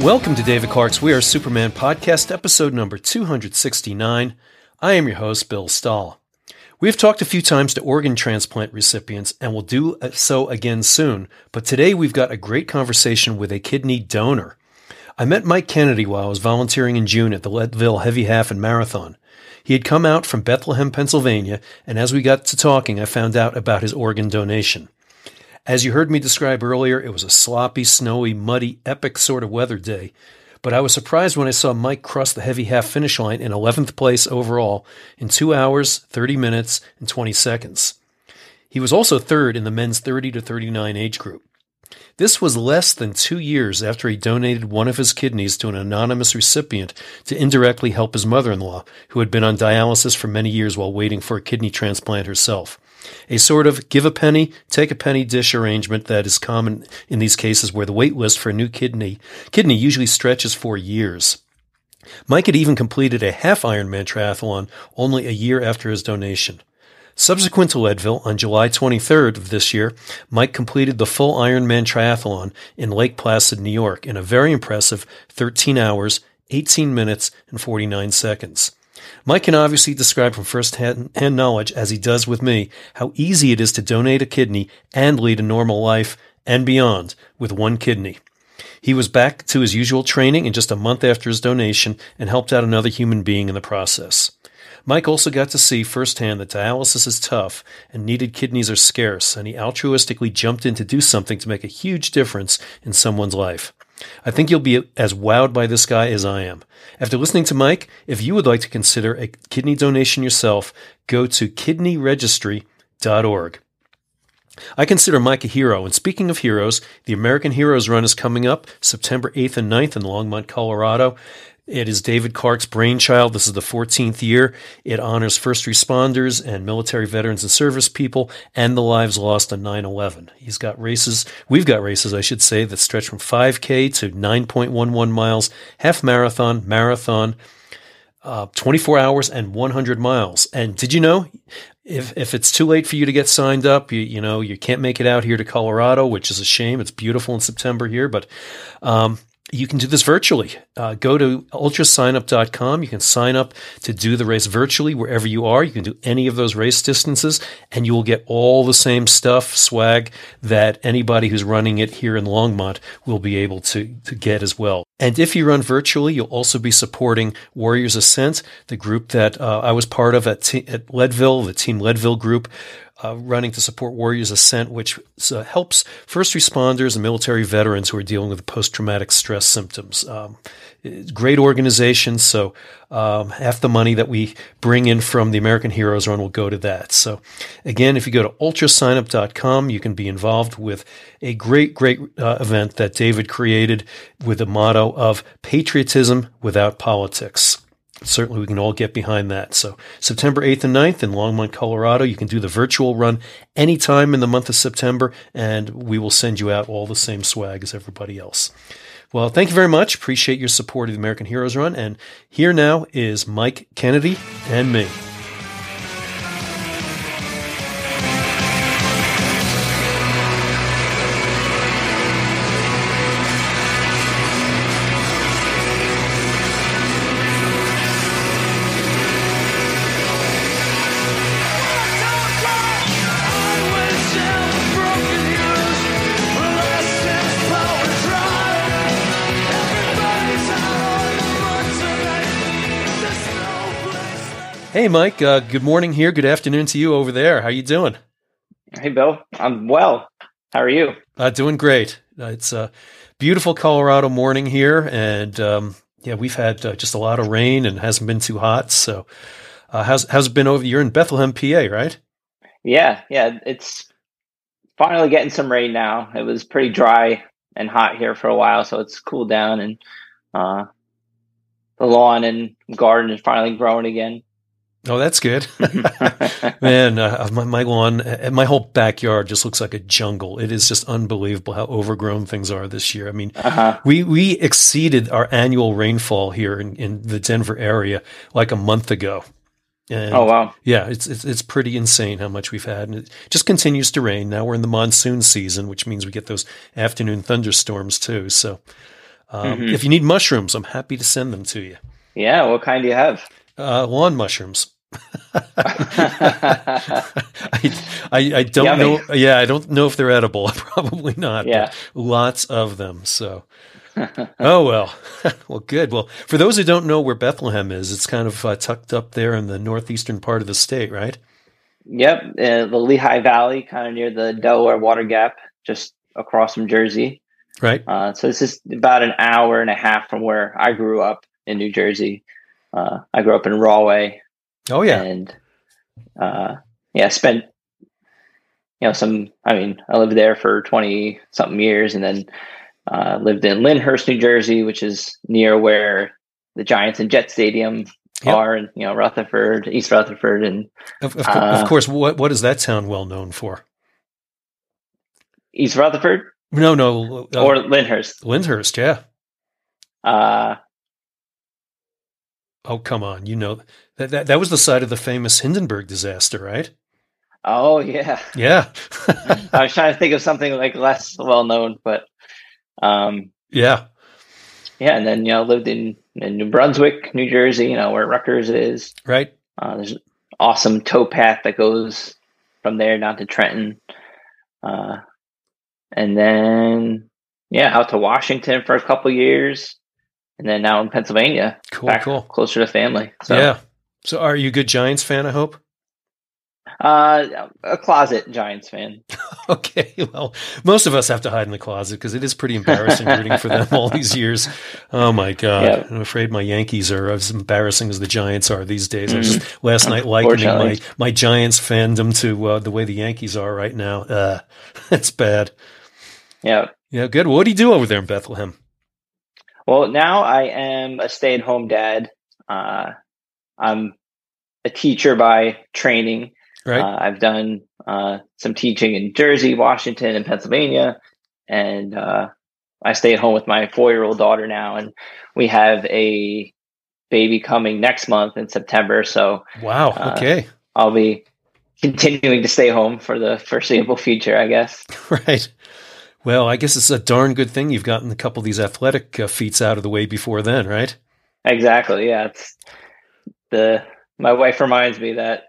Welcome to David Clark's We Are Superman podcast, episode number 269. I am your host, Bill Stahl. We have talked a few times to organ transplant recipients and will do so again soon, but today we've got a great conversation with a kidney donor. I met Mike Kennedy while I was volunteering in June at the Leadville Heavy Half and Marathon. He had come out from Bethlehem, Pennsylvania, and as we got to talking, I found out about his organ donation. As you heard me describe earlier, it was a sloppy, snowy, muddy, epic sort of weather day. But I was surprised when I saw Mike cross the heavy half finish line in 11th place overall in 2 hours, 30 minutes, and 20 seconds. He was also third in the men's 30 to 39 age group. This was less than two years after he donated one of his kidneys to an anonymous recipient to indirectly help his mother in law, who had been on dialysis for many years while waiting for a kidney transplant herself. A sort of give a penny, take a penny dish arrangement that is common in these cases where the wait list for a new kidney, kidney usually stretches for years. Mike had even completed a half Ironman triathlon only a year after his donation. Subsequent to Leadville, on July 23rd of this year, Mike completed the full Ironman triathlon in Lake Placid, New York, in a very impressive 13 hours, 18 minutes, and 49 seconds. Mike can obviously describe from first-hand knowledge, as he does with me, how easy it is to donate a kidney and lead a normal life and beyond with one kidney. He was back to his usual training in just a month after his donation and helped out another human being in the process. Mike also got to see firsthand that dialysis is tough and needed kidneys are scarce, and he altruistically jumped in to do something to make a huge difference in someone's life. I think you'll be as wowed by this guy as I am. After listening to Mike, if you would like to consider a kidney donation yourself, go to kidneyregistry.org. I consider Mike a hero, and speaking of heroes, the American Heroes Run is coming up September 8th and 9th in Longmont, Colorado. It is David Clark's brainchild. This is the 14th year. It honors first responders and military veterans and service people and the lives lost on 9 11. He's got races, we've got races, I should say, that stretch from 5K to 9.11 miles, half marathon, marathon, uh, 24 hours, and 100 miles. And did you know? If, if it's too late for you to get signed up, you, you know, you can't make it out here to Colorado, which is a shame. It's beautiful in September here, but, um, you can do this virtually. Uh, go to ultrasignup.com. You can sign up to do the race virtually wherever you are. You can do any of those race distances and you will get all the same stuff, swag that anybody who's running it here in Longmont will be able to, to get as well. And if you run virtually, you'll also be supporting Warriors Ascent, the group that uh, I was part of at, at Leadville, the Team Leadville group uh, running to support Warriors Ascent, which uh, helps first responders and military veterans who are dealing with post traumatic stress symptoms. Um, great organization, so um, half the money that we bring in from the American Heroes Run will go to that. So, again, if you go to ultrasignup.com, you can be involved with a great, great uh, event that David created with the motto of patriotism without politics certainly we can all get behind that. So September 8th and 9th in Longmont, Colorado, you can do the virtual run anytime in the month of September, and we will send you out all the same swag as everybody else. Well, thank you very much. Appreciate your support of the American Heroes Run. And here now is Mike Kennedy and me. Hey, Mike. Uh, good morning here. Good afternoon to you over there. How you doing? Hey, Bill. I'm well. How are you? Uh, doing great. Uh, it's a beautiful Colorado morning here, and um, yeah, we've had uh, just a lot of rain and hasn't been too hot. So, uh, how's how's it been over? You're in Bethlehem, PA, right? Yeah, yeah. It's finally getting some rain now. It was pretty dry and hot here for a while, so it's cooled down, and uh, the lawn and garden is finally growing again. Oh, that's good, man. Uh, my, my lawn, uh, my whole backyard just looks like a jungle. It is just unbelievable how overgrown things are this year. I mean, uh-huh. we we exceeded our annual rainfall here in, in the Denver area like a month ago. And oh wow! Yeah, it's, it's it's pretty insane how much we've had, and it just continues to rain. Now we're in the monsoon season, which means we get those afternoon thunderstorms too. So, Um, mm-hmm. If you need mushrooms, I'm happy to send them to you. Yeah, what kind do you have? Uh, lawn mushrooms. I, I, I don't Yummy. know. Yeah, I don't know if they're edible. Probably not. Yeah, lots of them. So, oh well, well, good. Well, for those who don't know where Bethlehem is, it's kind of uh, tucked up there in the northeastern part of the state, right? Yep, uh, the Lehigh Valley, kind of near the Delaware Water Gap, just across from Jersey. Right. Uh, so this is about an hour and a half from where I grew up in New Jersey. Uh, I grew up in Rahway, Oh yeah, and uh, yeah, spent you know some. I mean, I lived there for twenty something years, and then uh, lived in Lyndhurst, New Jersey, which is near where the Giants and Jet Stadium yep. are, and you know Rutherford, East Rutherford, and of, of, uh, of course, what what is that town well known for? East Rutherford. No, no, uh, or Lyndhurst. Lyndhurst, yeah. Uh, oh come on, you know that, that, that was the site of the famous Hindenburg disaster, right? Oh yeah, yeah. I was trying to think of something like less well known, but um, yeah, yeah. And then you know lived in, in New Brunswick, New Jersey, you know where Rutgers is. Right. Uh, there's an awesome towpath that goes from there down to Trenton, uh, and then yeah, out to Washington for a couple years, and then now in Pennsylvania. Cool, cool, closer to family. So. Yeah, so, are you a good Giants fan? I hope. Uh, a closet Giants fan. okay, well, most of us have to hide in the closet because it is pretty embarrassing rooting for them all these years. Oh my god, yeah. I'm afraid my Yankees are as embarrassing as the Giants are these days. Mm-hmm. I was just mm-hmm. last night likening my my Giants fandom to uh, the way the Yankees are right now. Uh, that's bad. Yeah, yeah, good. What do you do over there in Bethlehem? Well, now I am a stay-at-home dad. Uh, I'm a teacher by training. Right. Uh, I've done uh, some teaching in Jersey, Washington, and Pennsylvania, and uh, I stay at home with my four-year-old daughter now, and we have a baby coming next month in September. So wow, uh, okay, I'll be continuing to stay home for the foreseeable future, I guess. Right. Well, I guess it's a darn good thing you've gotten a couple of these athletic uh, feats out of the way before then, right? Exactly. Yeah, it's the my wife reminds me that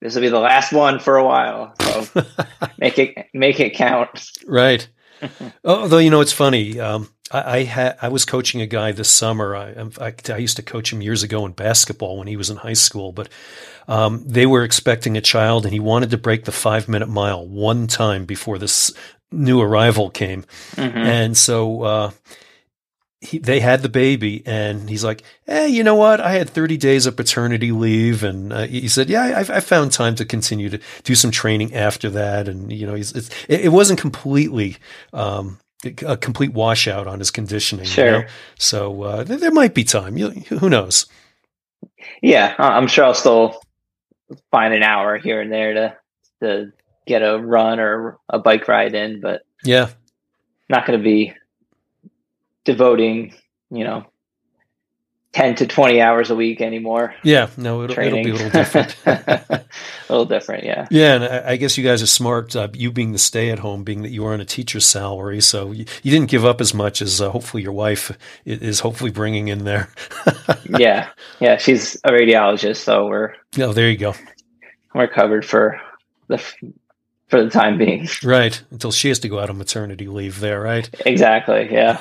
this will be the last one for a while. So make it make it count. Right. Although you know it's funny. Um, I I, ha- I was coaching a guy this summer. I, I, I used to coach him years ago in basketball when he was in high school, but um, they were expecting a child, and he wanted to break the five minute mile one time before this new arrival came, mm-hmm. and so. Uh, he, they had the baby and he's like, Hey, you know what? I had 30 days of paternity leave. And uh, he said, yeah, I, I, found time to continue to do some training after that. And, you know, he's, it, it wasn't completely, um, a complete washout on his conditioning. Sure. You know? So uh, there, there, might be time. You, who knows? Yeah, I'm sure I'll still find an hour here and there to to get a run or a bike ride in, but yeah, not going to be devoting, you know, 10 to 20 hours a week anymore. Yeah, no, it'll, it'll be a little different. a little different, yeah. Yeah, and I, I guess you guys are smart, uh, you being the stay at home, being that you are on a teacher's salary. So you, you didn't give up as much as uh, hopefully your wife is hopefully bringing in there. yeah, yeah, she's a radiologist. So we're. Oh, there you go. We're covered for the for the time being. Right. Until she has to go out on maternity leave there, right? Exactly. Yeah.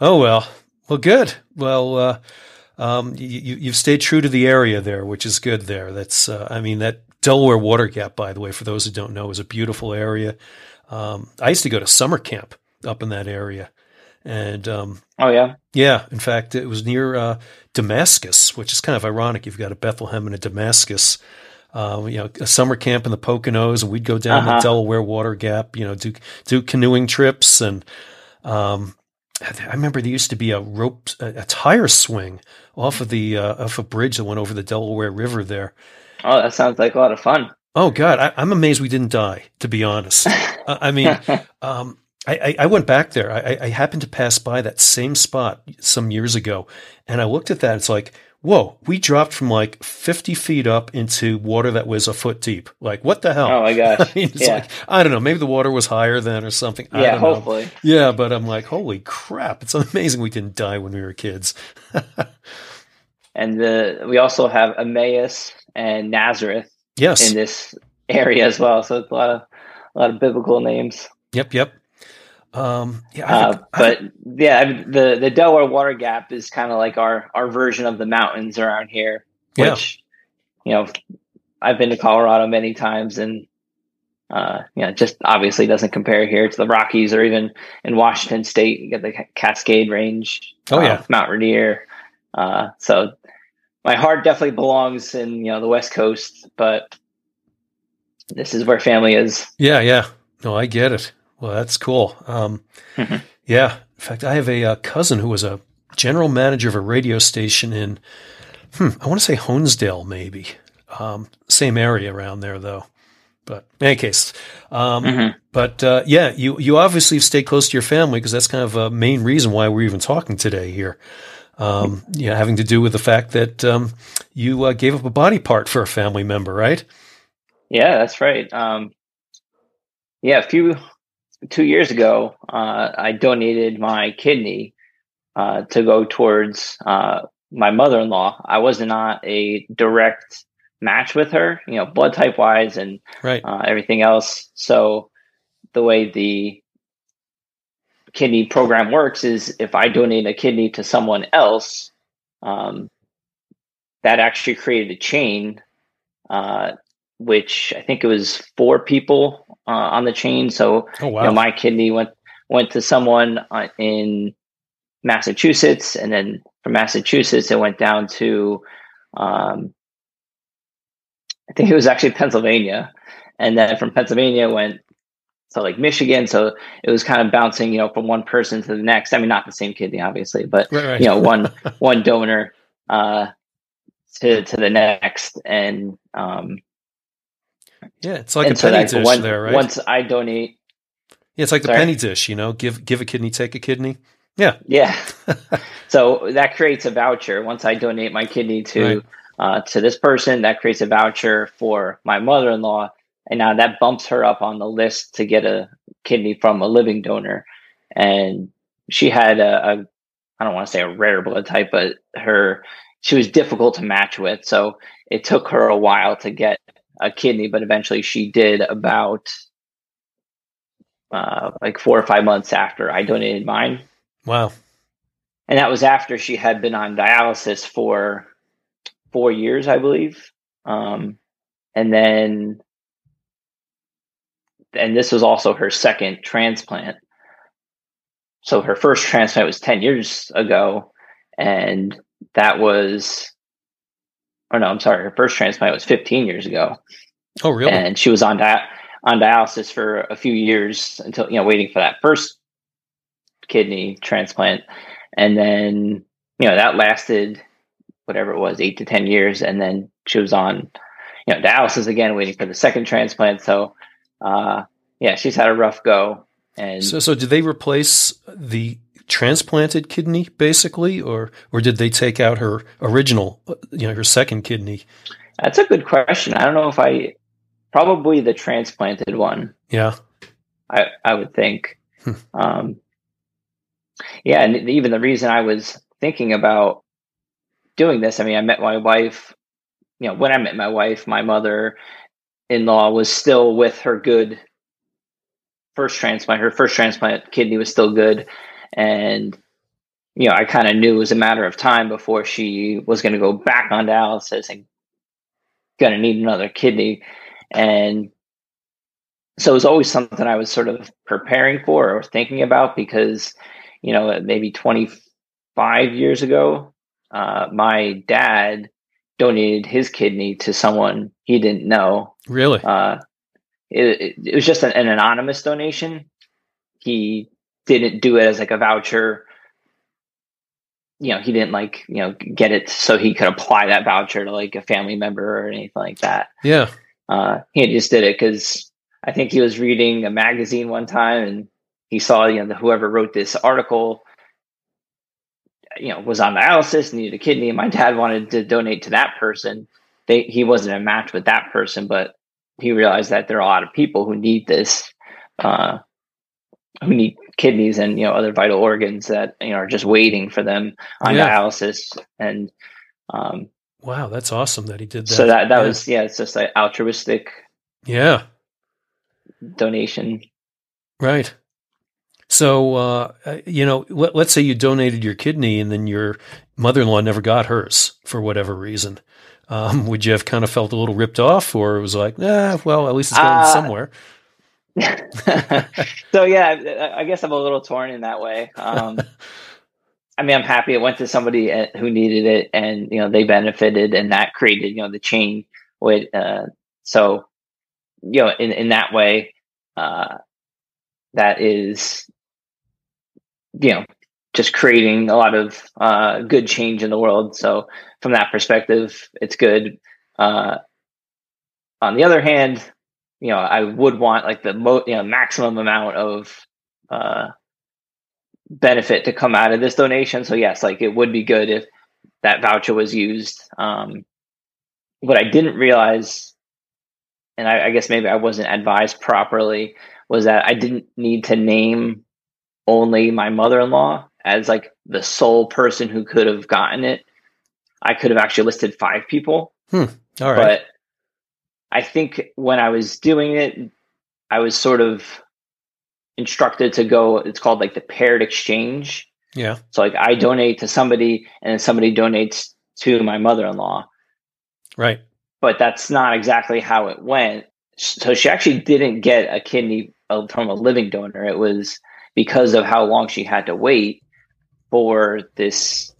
oh, well. Well, good. Well, uh, um, you, you've stayed true to the area there, which is good there. That's, uh, I mean, that Delaware Water Gap, by the way, for those who don't know, is a beautiful area. Um, I used to go to summer camp up in that area. And, um, oh, yeah. Yeah. In fact, it was near, uh, Damascus, which is kind of ironic. You've got a Bethlehem and a Damascus uh, you know, a summer camp in the Poconos, and we'd go down uh-huh. the Delaware Water Gap, you know, do do canoeing trips, and um, I remember there used to be a rope, a, a tire swing off of the uh, off a bridge that went over the Delaware River there. Oh, that sounds like a lot of fun. Oh God, I, am amazed we didn't die. To be honest, I mean, um, I, I, went back there. I, I happened to pass by that same spot some years ago, and I looked at that. It's like, whoa, we dropped from like 50 feet up into water that was a foot deep. Like, what the hell? Oh my gosh. I, mean, yeah. Like, I don't know. Maybe the water was higher then or something. Yeah, hopefully. Know. Yeah, but I'm like, holy crap. It's amazing we didn't die when we were kids. and the, we also have Emmaus and Nazareth yes. in this area as well. So it's a lot of, a lot of biblical names. Yep, yep. Um, yeah, uh, but yeah, the the Delaware Water Gap is kind of like our our version of the mountains around here. Which, yeah. you know, I've been to Colorado many times, and uh, you know, just obviously doesn't compare here to the Rockies or even in Washington State. You get the Cascade Range. Oh yeah, uh, Mount Rainier. Uh, so my heart definitely belongs in you know the West Coast, but this is where family is. Yeah, yeah. No, I get it. Well, that's cool. Um, mm-hmm. Yeah. In fact, I have a, a, uh, cousin who was a general manager of a radio station in, hmm, I want to say Honesdale, maybe. Um, same area around there, though. But in any case, um, mm-hmm. but uh, yeah, you you obviously have stayed close to your family because that's kind of a main reason why we're even talking today here. Um, yeah, having to do with the fact that um, you uh, gave up a body part for a family member, right? Yeah, that's right. Um, yeah, a few two years ago, uh, I donated my kidney uh, to go towards uh, my mother in law. I was not a direct match with her, you know, blood type wise and right. Uh, everything else. So the way the kidney program works is if I donate a kidney to someone else, um, that actually created a chain uh, which I think it was four people uh, on the chain. So oh, wow. you know, my kidney went went to someone uh, in Massachusetts, and then from Massachusetts it went down to um, I think it was actually Pennsylvania, and then from Pennsylvania went to like Michigan. So it was kind of bouncing, you know, from one person to the next. I mean, not the same kidney, obviously, but right, right. you know, one one donor uh, to to the next, and um, yeah, it's like and a so penny dish one, there, right? Once I donate, yeah, it's like sorry? the penny dish. You know, give give a kidney, take a kidney. Yeah, yeah. so that creates a voucher. Once I donate my kidney to right. uh, to this person, that creates a voucher for my mother in law, and now that bumps her up on the list to get a kidney from a living donor. And she had a, a I don't want to say a rare blood type, but her she was difficult to match with. So it took her a while to get a kidney, but eventually she did about uh, like four or five months after I donated mine. Wow. And that was after she had been on dialysis for four years, I believe. Um, and then, and this was also her second transplant. So her first transplant was 10 years ago. And that was or no, I'm sorry, her first transplant was 15 years ago. Oh, really? And she was on di- on dialysis for a few years until you know waiting for that first kidney transplant, and then you know that lasted whatever it was, eight to 10 years, and then she was on you know dialysis again, waiting for the second transplant. So, uh, yeah, she's had a rough go. And so, so did they replace the transplanted kidney, basically, or or did they take out her original, you know, her second kidney? That's a good question. I don't know if I probably the transplanted one. Yeah, I I would think. Hmm. um, yeah, and even the reason I was thinking about doing this, I mean, I met my wife. You know, when I met my wife, my mother in law was still with her good first transplant. Her first transplant kidney was still good and you know, I kind of knew it was a matter of time before she was going to go back on dialysis and going to need another kidney. And so it was always something I was sort of preparing for or thinking about because, you know, maybe 25 years ago, uh, my dad donated his kidney to someone he didn't know. Really? Uh, it, it, was just an, an anonymous donation. He didn't do it as like a voucher. You know he didn't like you know get it so he could apply that voucher to like a family member or anything like that. Yeah. Uh he just did it because i think he was reading a magazine one time and he saw you know the, whoever wrote this article you know was on dialysis needed a kidney and my dad wanted to donate to that person. They he wasn't a match with that person but he realized that there are a lot of people who need this uh, who need kidneys and you know other vital organs that you know are just waiting for them on yeah. dialysis and um, wow that's awesome that he did that so that that yeah. was yeah it's just like altruistic yeah donation right so, uh, you know, let, us say you donated your kidney and then your mother in law never got hers for whatever reason. Um, would you have kind of felt a little ripped off, or it was like, nah, well, at least it's going uh, somewhere? so yeah, I guess I'm a little torn in that way. Um, I mean, I'm happy it went to somebody uh, who needed it, and you know they benefited, and that created you know the chain. With uh, so you know in in that way, uh, that is you know just creating a lot of uh, good change in the world. So from that perspective, it's good. Uh, on the other hand, you know, I would want like the mo- you know maximum amount of uh, benefit to come out of this donation. So yes, like it would be good if that voucher was used. Um, what I didn't realize, and I, I guess maybe I wasn't advised properly, was that I didn't need to name only my mother-in-law as like the sole person who could have gotten it. I could have actually listed five people. Hmm. All right. But I think when I was doing it, I was sort of instructed to go, it's called like the paired exchange. Yeah. So like I donate to somebody and then somebody donates to my mother-in-law. Right. But that's not exactly how it went. So she actually didn't get a kidney from a living donor. It was because of how long she had to wait for this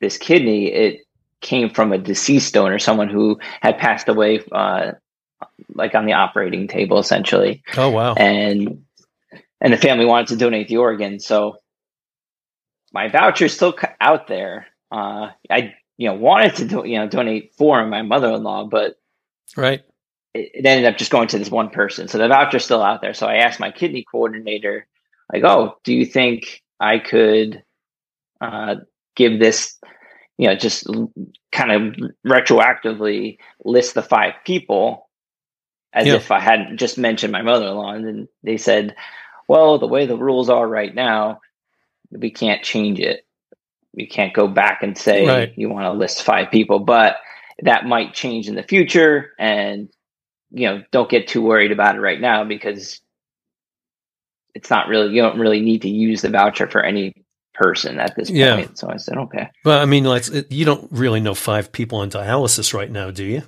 this kidney, it came from a deceased donor, someone who had passed away, uh, like on the operating table, essentially. Oh wow! And and the family wanted to donate the organ, so my voucher is still out there. Uh, I you know wanted to do, you know donate for my mother in law, but right. It, it ended up just going to this one person. So the voucher's still out there. So I asked my kidney coordinator, like, "Oh, do you think I could uh, give this, you know, just kind of retroactively list the five people as yeah. if I hadn't just mentioned my mother in law. And then they said, well, the way the rules are right now, we can't change it. We can't go back and say right. you want to list five people, but that might change in the future. And, you know, don't get too worried about it right now because it's not really, you don't really need to use the voucher for any person at this yeah. point. So I said, okay. Well, I mean, like you don't really know five people on dialysis right now, do you?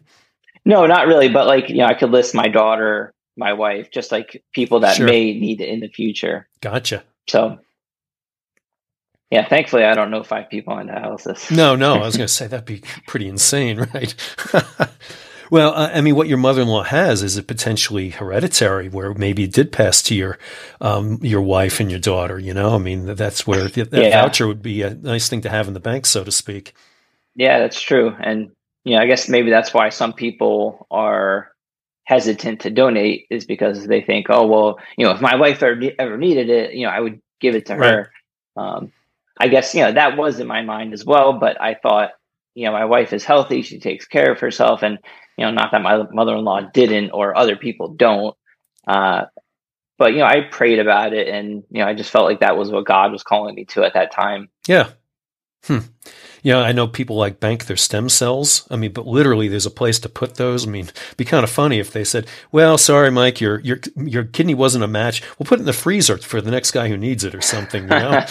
No, not really. But like, you know, I could list my daughter, my wife, just like people that sure. may need it in the future. Gotcha. So, yeah, thankfully, I don't know five people on dialysis. No, no, I was going to say that'd be pretty insane, right? Well, I mean, what your mother-in-law has is it potentially hereditary, where maybe it did pass to your um, your wife and your daughter. You know, I mean, that's where that yeah. voucher would be a nice thing to have in the bank, so to speak. Yeah, that's true, and you know, I guess maybe that's why some people are hesitant to donate is because they think, oh, well, you know, if my wife ever, ever needed it, you know, I would give it to her. Right. Um, I guess you know that was in my mind as well, but I thought, you know, my wife is healthy; she takes care of herself, and you know, not that my mother-in-law didn't or other people don't. Uh, but you know, I prayed about it, and you know, I just felt like that was what God was calling me to at that time. Yeah. Hmm. Yeah, I know people like bank their stem cells. I mean, but literally, there's a place to put those. I mean, be kind of funny if they said, "Well, sorry, Mike, your your your kidney wasn't a match. We'll put it in the freezer for the next guy who needs it, or something." You know,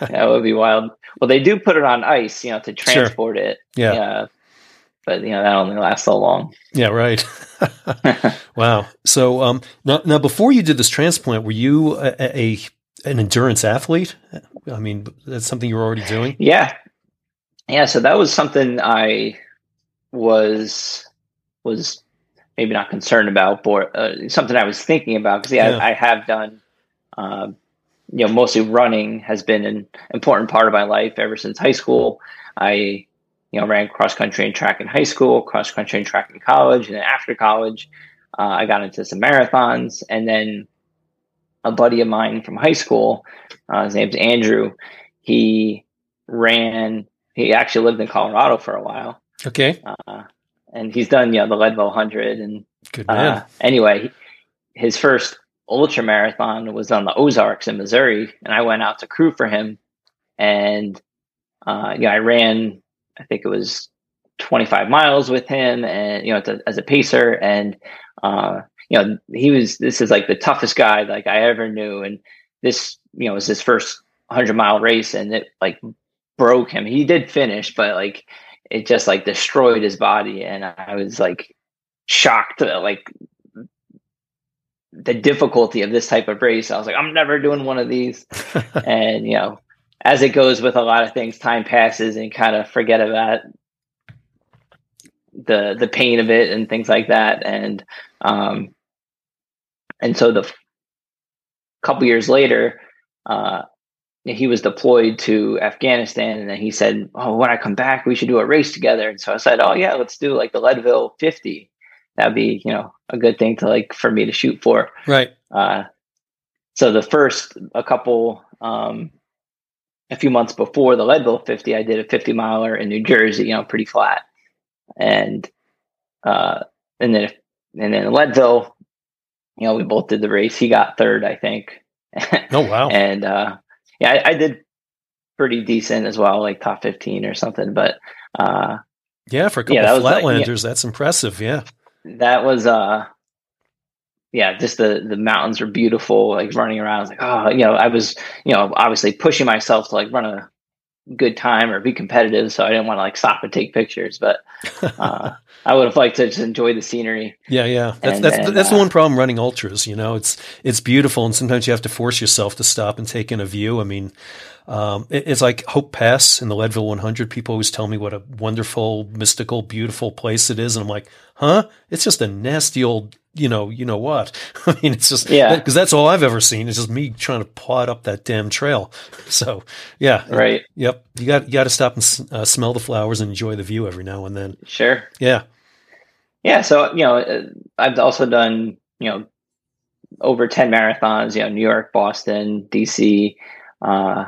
that would be wild. Well, they do put it on ice, you know, to transport sure. it. Yeah. yeah but you know that only lasts so long. Yeah, right. wow. So um, now, now, before you did this transplant, were you a, a, an endurance athlete? I mean, that's something you were already doing. Yeah, yeah. So that was something I was was maybe not concerned about, but uh, something I was thinking about because yeah, yeah. I, I, have done. Um, you know, mostly running has been an important part of my life ever since high school. I you know, ran cross country and track in high school, cross country and track in college, and then after college, uh, I got into some marathons, and then a buddy of mine from high school. Uh, his name's Andrew. He ran. He actually lived in Colorado for a while. Okay. Uh, and he's done, you know, the Leadville 100. And Good man. uh, anyway, his first ultra marathon was on the Ozarks in Missouri, and I went out to crew for him. And uh, know I ran. I think it was 25 miles with him, and you know, to, as a pacer, and uh, you know, he was. This is like the toughest guy like I ever knew, and this you know was his first 100 mile race, and it like broke him. He did finish, but like it just like destroyed his body, and I was like shocked, like the difficulty of this type of race. I was like, I'm never doing one of these. and, you know, as it goes with a lot of things, time passes and kind of forget about the the pain of it and things like that. And um and so the couple years later, uh he was deployed to Afghanistan and then he said, Oh, when I come back, we should do a race together. And so I said, Oh yeah, let's do like the Leadville 50 that'd be you know a good thing to like for me to shoot for right uh so the first a couple um a few months before the leadville 50 i did a 50 miler in new jersey you know pretty flat. And uh and then and then leadville you know we both did the race. He got third i think. Oh wow. And uh yeah I, I did pretty decent as well like top 15 or something but uh yeah for a couple yeah, of like- flatlanders that's impressive yeah. That was uh yeah just the the mountains were beautiful like running around I was like oh you know i was you know obviously pushing myself to like run a good time or be competitive so i didn't want to like stop and take pictures but uh i would have liked to just enjoy the scenery Yeah, yeah. That's And that's then, that's the uh, one problem running ultras. You know, it's it's beautiful, and sometimes you have to force yourself to stop and take in a view. I mean, um, it- it's like Hope Pass in the Leadville 100. People always tell me what a wonderful, mystical, beautiful place it is, and I'm like, huh? It's just a nasty old, you know, you know what? I mean, it's just Yeah. because that's all I've ever seen. It's just me trying to plod up that damn trail. So yeah, right Yep, you got you got to stop and uh, smell the flowers and enjoy the view every now and then. sure Yeah. yeah so you know uh, i've also done you know over 10 marathons you know new york boston dc uh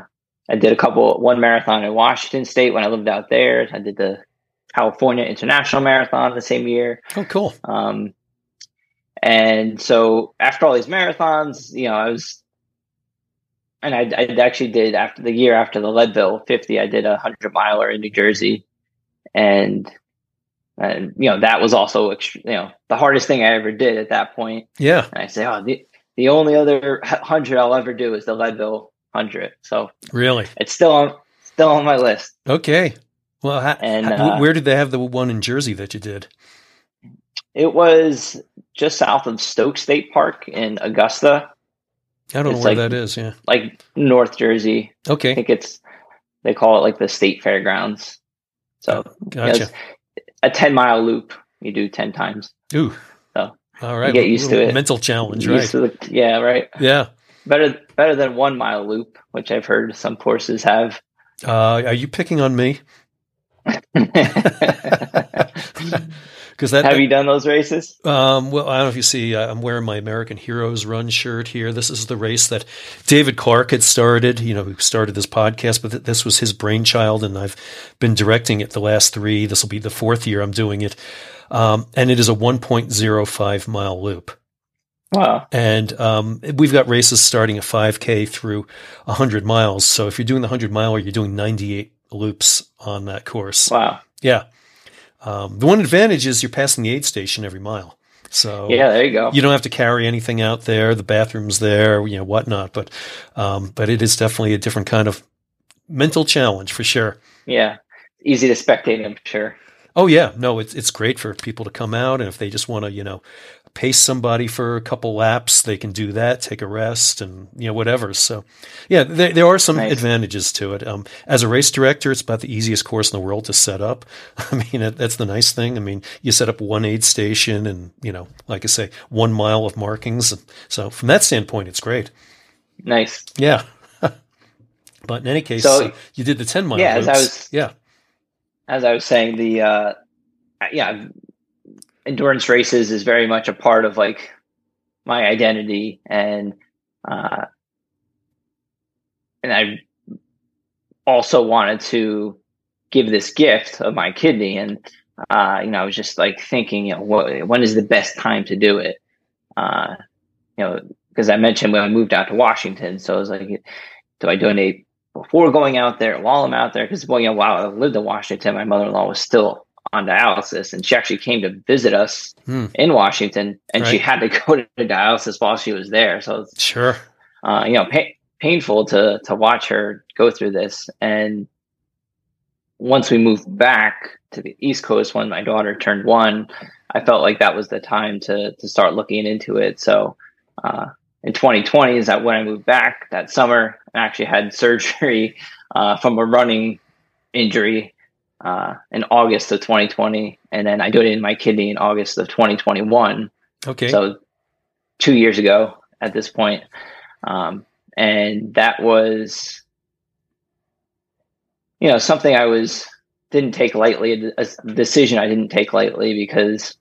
i did a couple one marathon in washington state when i lived out there i did the california international marathon the same year Oh, cool. um and so after all these marathons you know i was and i, I actually did after the year after the leadville 50 i did a 100 miler in new jersey and and you know that was also you know the hardest thing I ever did at that point. Yeah. And I say, oh, the the only other hundred I'll ever do is the Leadville hundred. So Really. it's still on still on my list. Okay. Well, ha- And, ha- uh, where did they have the one in Jersey that you did? It was just south of Stoke State Park in Augusta, I don't know where like- that is. Yeah. like North Jersey. Okay, I think it's they call it like the state fairgrounds. So Gotcha. it's a ten mile loop you do ten times. Ooh. So, All right. get used to it. Mental challenge, Used right? to the- yeah, right. Yeah. Better better than one mile loop, which I've heard some courses have. Uh, are you picking on me? Have Because that. you done those races? Um, well, I don't know if you see. Uh, I'm wearing my American Heroes Run shirt here. This is the race that David Clark had started. You know, who started this podcast, but th- this was his brainchild, and I've been directing it the last three. This will be the fourth year I'm doing it, um, and it is a 1.05 mile loop. Wow. And um, we've got races starting at 5K through 100 miles. So if you're doing the 100 miler, you're doing 98 loops on that course. Wow. Yeah. Um, the one advantage is you're passing the aid station every mile. So Yeah, there you go. you don't have to carry anything out there. The bathroom's there, you know, whatnot. But, um, but it is definitely a different kind of mental challenge for sure. Yeah. Easy to spectate, I'm sure. Oh yeah, no, it's it's great for people to come out, and if they just want to, you know, pace somebody for a couple laps, they can do that, take a rest, and you know whatever. So, yeah, there there are some Nice. advantages to it. Um, as a race director, it's about the easiest course in the world to set up. I mean, that- that's the nice thing. I mean, you set up one aid station, and you know, like I say, one mile of markings. So from that standpoint, it's great. Nice. Yeah. but in any case, So- uh, you did the ten mile. Yeah, as I was- yeah. As I was saying, the uh yeah, endurance races is very much a part of like my identity and uh, and I also wanted to give this gift of my kidney, and uh, you know, I was just like thinking, you know, what, when is the best time to do it? Uh, you know, because I mentioned when I moved out to Washington, so I was like, do I donate before going out there, while I'm out there? Because well, you know, while I lived in Washington, my mother-in-law was still on dialysis, and she actually came to visit us hmm. in Washington, and right. she had to go to dialysis while she was there. So sure, uh, you know, pa- painful to to watch her go through this. And once we moved back to the East Coast, when my daughter turned one, I felt like that was the time to to start looking into it. So. Uh, in 2020 is that when I moved back that summer, I actually had surgery uh, from a running injury uh, in August of 2020, and then I donated my kidney in August of 2021. Okay. So two years ago at this point. Um, and that was, you know, something I was didn't take lightly, a decision I didn't take lightly because,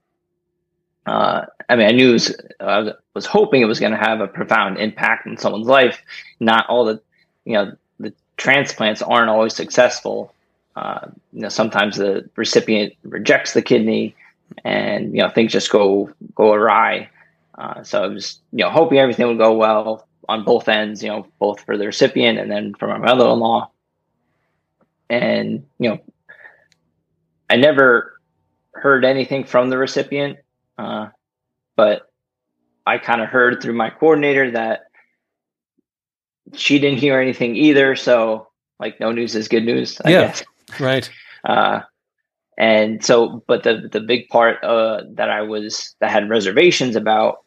uh, I mean, I knew was, I was hoping it was going to have a profound impact in someone's life. Not all the, you know, the transplants aren't always successful uh, you know, sometimes the recipient rejects the kidney, and you know things just go go awry. Uh, so I was you know hoping everything would go well on both ends, you know, both for the recipient and then for my mother-in-law. And you know, I never heard anything from the recipient, uh, but I kind of heard through my coordinator that she didn't hear anything either. So like no news is good news. I yeah. Guess. Right. Uh, and so, but the the big part uh, that I was that had reservations about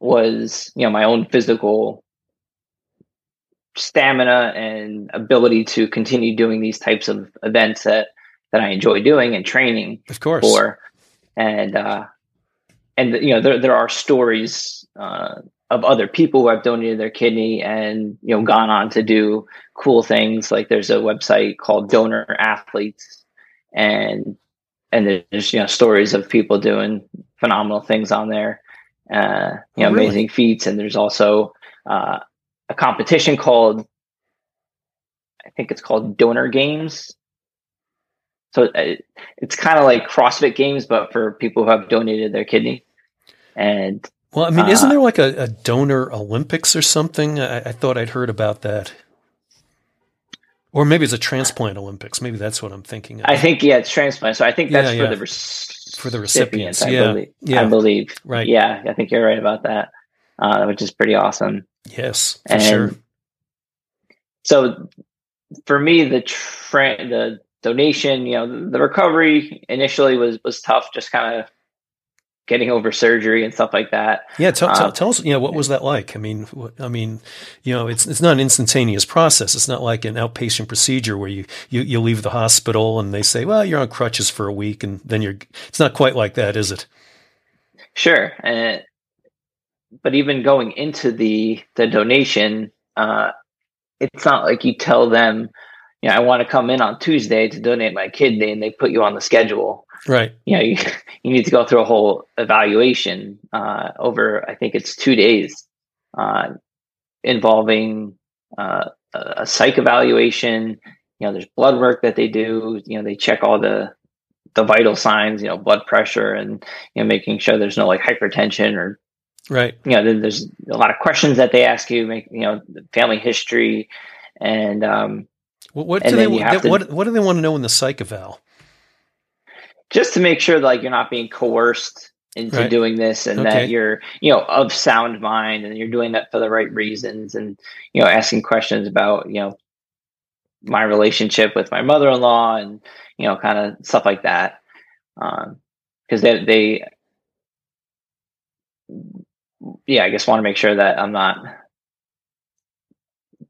was you know my own physical stamina and ability to continue doing these types of events that that I enjoy doing and training of course for and uh and you know there there are stories uh of other people who have donated their kidney and you know gone on to do cool things. Like there's a website called donor athletes and and there's you know stories of people doing phenomenal things on there. Uh you know oh, really? amazing feats. And there's also uh a competition called i think it's called donor games. So it, uh, it's kind of like crossfit games but for people who have donated their kidney. And well, I mean, isn't uh, there like a, a, donor Olympics or something? I, I, thought I'd heard about that. Or maybe it's a transplant Olympics. Maybe that's what I'm thinking. Of. I think yeah, it's transplant. So I think that's yeah, for the for the recipients. I yeah, believe. yeah, I believe. Right. Yeah, I think you're right about that, uh, which is pretty awesome. Yes, for and sure. So for me, the tra- the donation, you know, the recovery initially was was tough. Just kind of getting over surgery and stuff like that. Yeah, tell, tell, um, tell, us, you know, what was that like? I mean, what, I mean, you know, it's it's not an instantaneous process. It's not like an outpatient procedure where you, you you leave the hospital and they say, well, you're on crutches for a week, and then you're. It's not quite like that, is it? Sure, uh, but even going into the the donation, uh, it's not like you tell them, you know, I want to come in on Tuesday to donate my kidney, and they put you on the schedule. Right. You know, you, you need to go through a whole evaluation uh, over, I think it's two days, uh, involving uh, a psych evaluation. You know, there's blood work that they do. You know, they check all the the vital signs. You know, blood pressure and you know making sure there's no like hypertension or right. You know, there's a lot of questions that they ask you. Make you know, family history and um, what, what do they, they to, what what do they want to know in the psych eval? Just to make sure that like you're not being coerced into right. doing this and okay. that you're you know of sound mind and you're doing that for the right reasons and you know asking questions about you know my relationship with my mother-in-law and you know kind of stuff like that because um, they they yeah i guess want to make sure that i'm not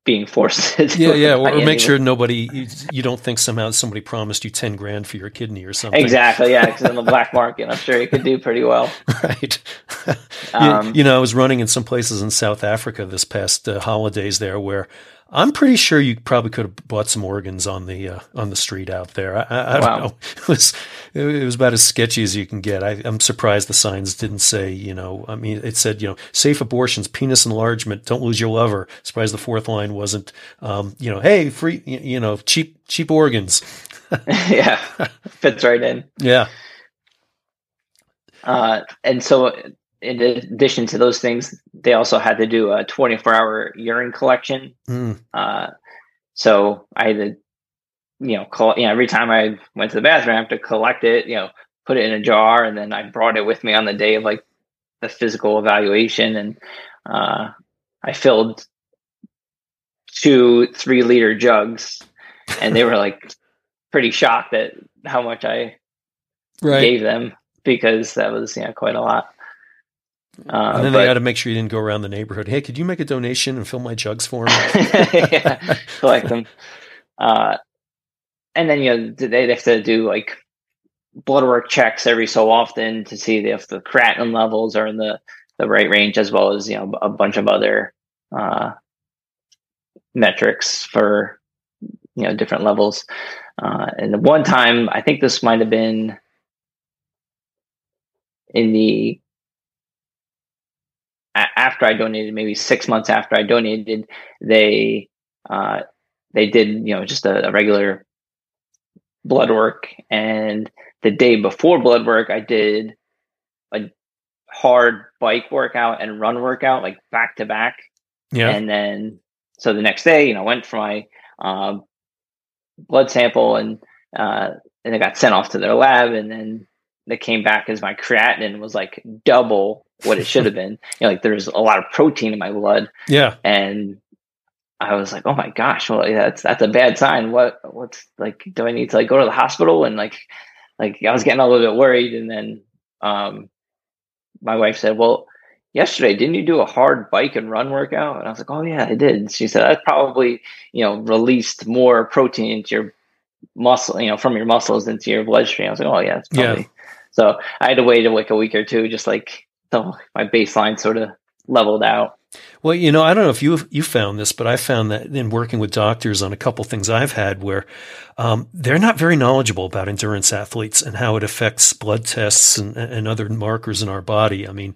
being forced to yeah yeah or, or make sure nobody you, you, don't think somehow somebody promised you 10 grand for your kidney or something. Exactly yeah because in the black market i'm sure you could do pretty well. Right. Um, you, you, know i was running in some places in south africa this past uh, holidays there where I'm pretty sure you probably could have bought some organs on the uh, on the street out there. I, I, I wow. don't know. It was it was about as sketchy as you can get. I, am surprised the signs didn't say, you know, I mean, it said, you know, safe abortions, penis enlargement, don't lose your lover. Surprised the fourth line wasn't, um, you know, hey, free, you know, cheap cheap organs. yeah, fits right in. Yeah. Uh, and so in addition to those things, they also had to do a 24 hour urine collection. Mm. Uh, so I had to, you know, call, you know, every time I went to the bathroom, I have to collect it, you know, put it in a jar. And then I brought it with me on the day of like the physical evaluation. And, uh, I filled two three liter jugs and they were like pretty shocked at how much I right. gave them because that was, you know, quite a lot. Uh, and then but, they got to make sure you didn't go around the neighborhood. Hey, could you make a donation and fill my jugs for me? yeah, collect them. Uh, and then you know they have to do like blood work checks every so often to see if the creatinine levels are in the the right range, as well as you know a bunch of other uh, metrics for you know different levels. Uh, and the one time, I think this might have been in the after I donated, maybe six months after I donated, they uh, they did you know just a, a, regular blood work, and the day before blood work, I did a hard bike workout and run workout like back to back. Yeah, and then so the next day, you know, went for my uh, blood sample and uh, and it got sent off to their lab, and then they came back as my creatinine was like double what it should have been. You know, like there's a lot of protein in my blood. Yeah. And I was like, oh my gosh, well, that's that's a bad sign. What what's like? Do I need to like go to the hospital? And like, like I was getting a little bit worried. And then um, my wife said, well, yesterday didn't you do a hard bike and run workout? And I was like, oh yeah, I did. And she said that probably you know released more protein into your muscle, you know, from your muscles into your bloodstream. I was like, oh yeah, probably. Yeah. So I had to wait like a week or two, just like so my baseline sort of leveled out. Well, you know, I don't know if you you found this, but I found that in working with doctors on a couple things I've had where um, they're not very knowledgeable about endurance athletes and how it affects blood tests and, and other markers in our body. I mean,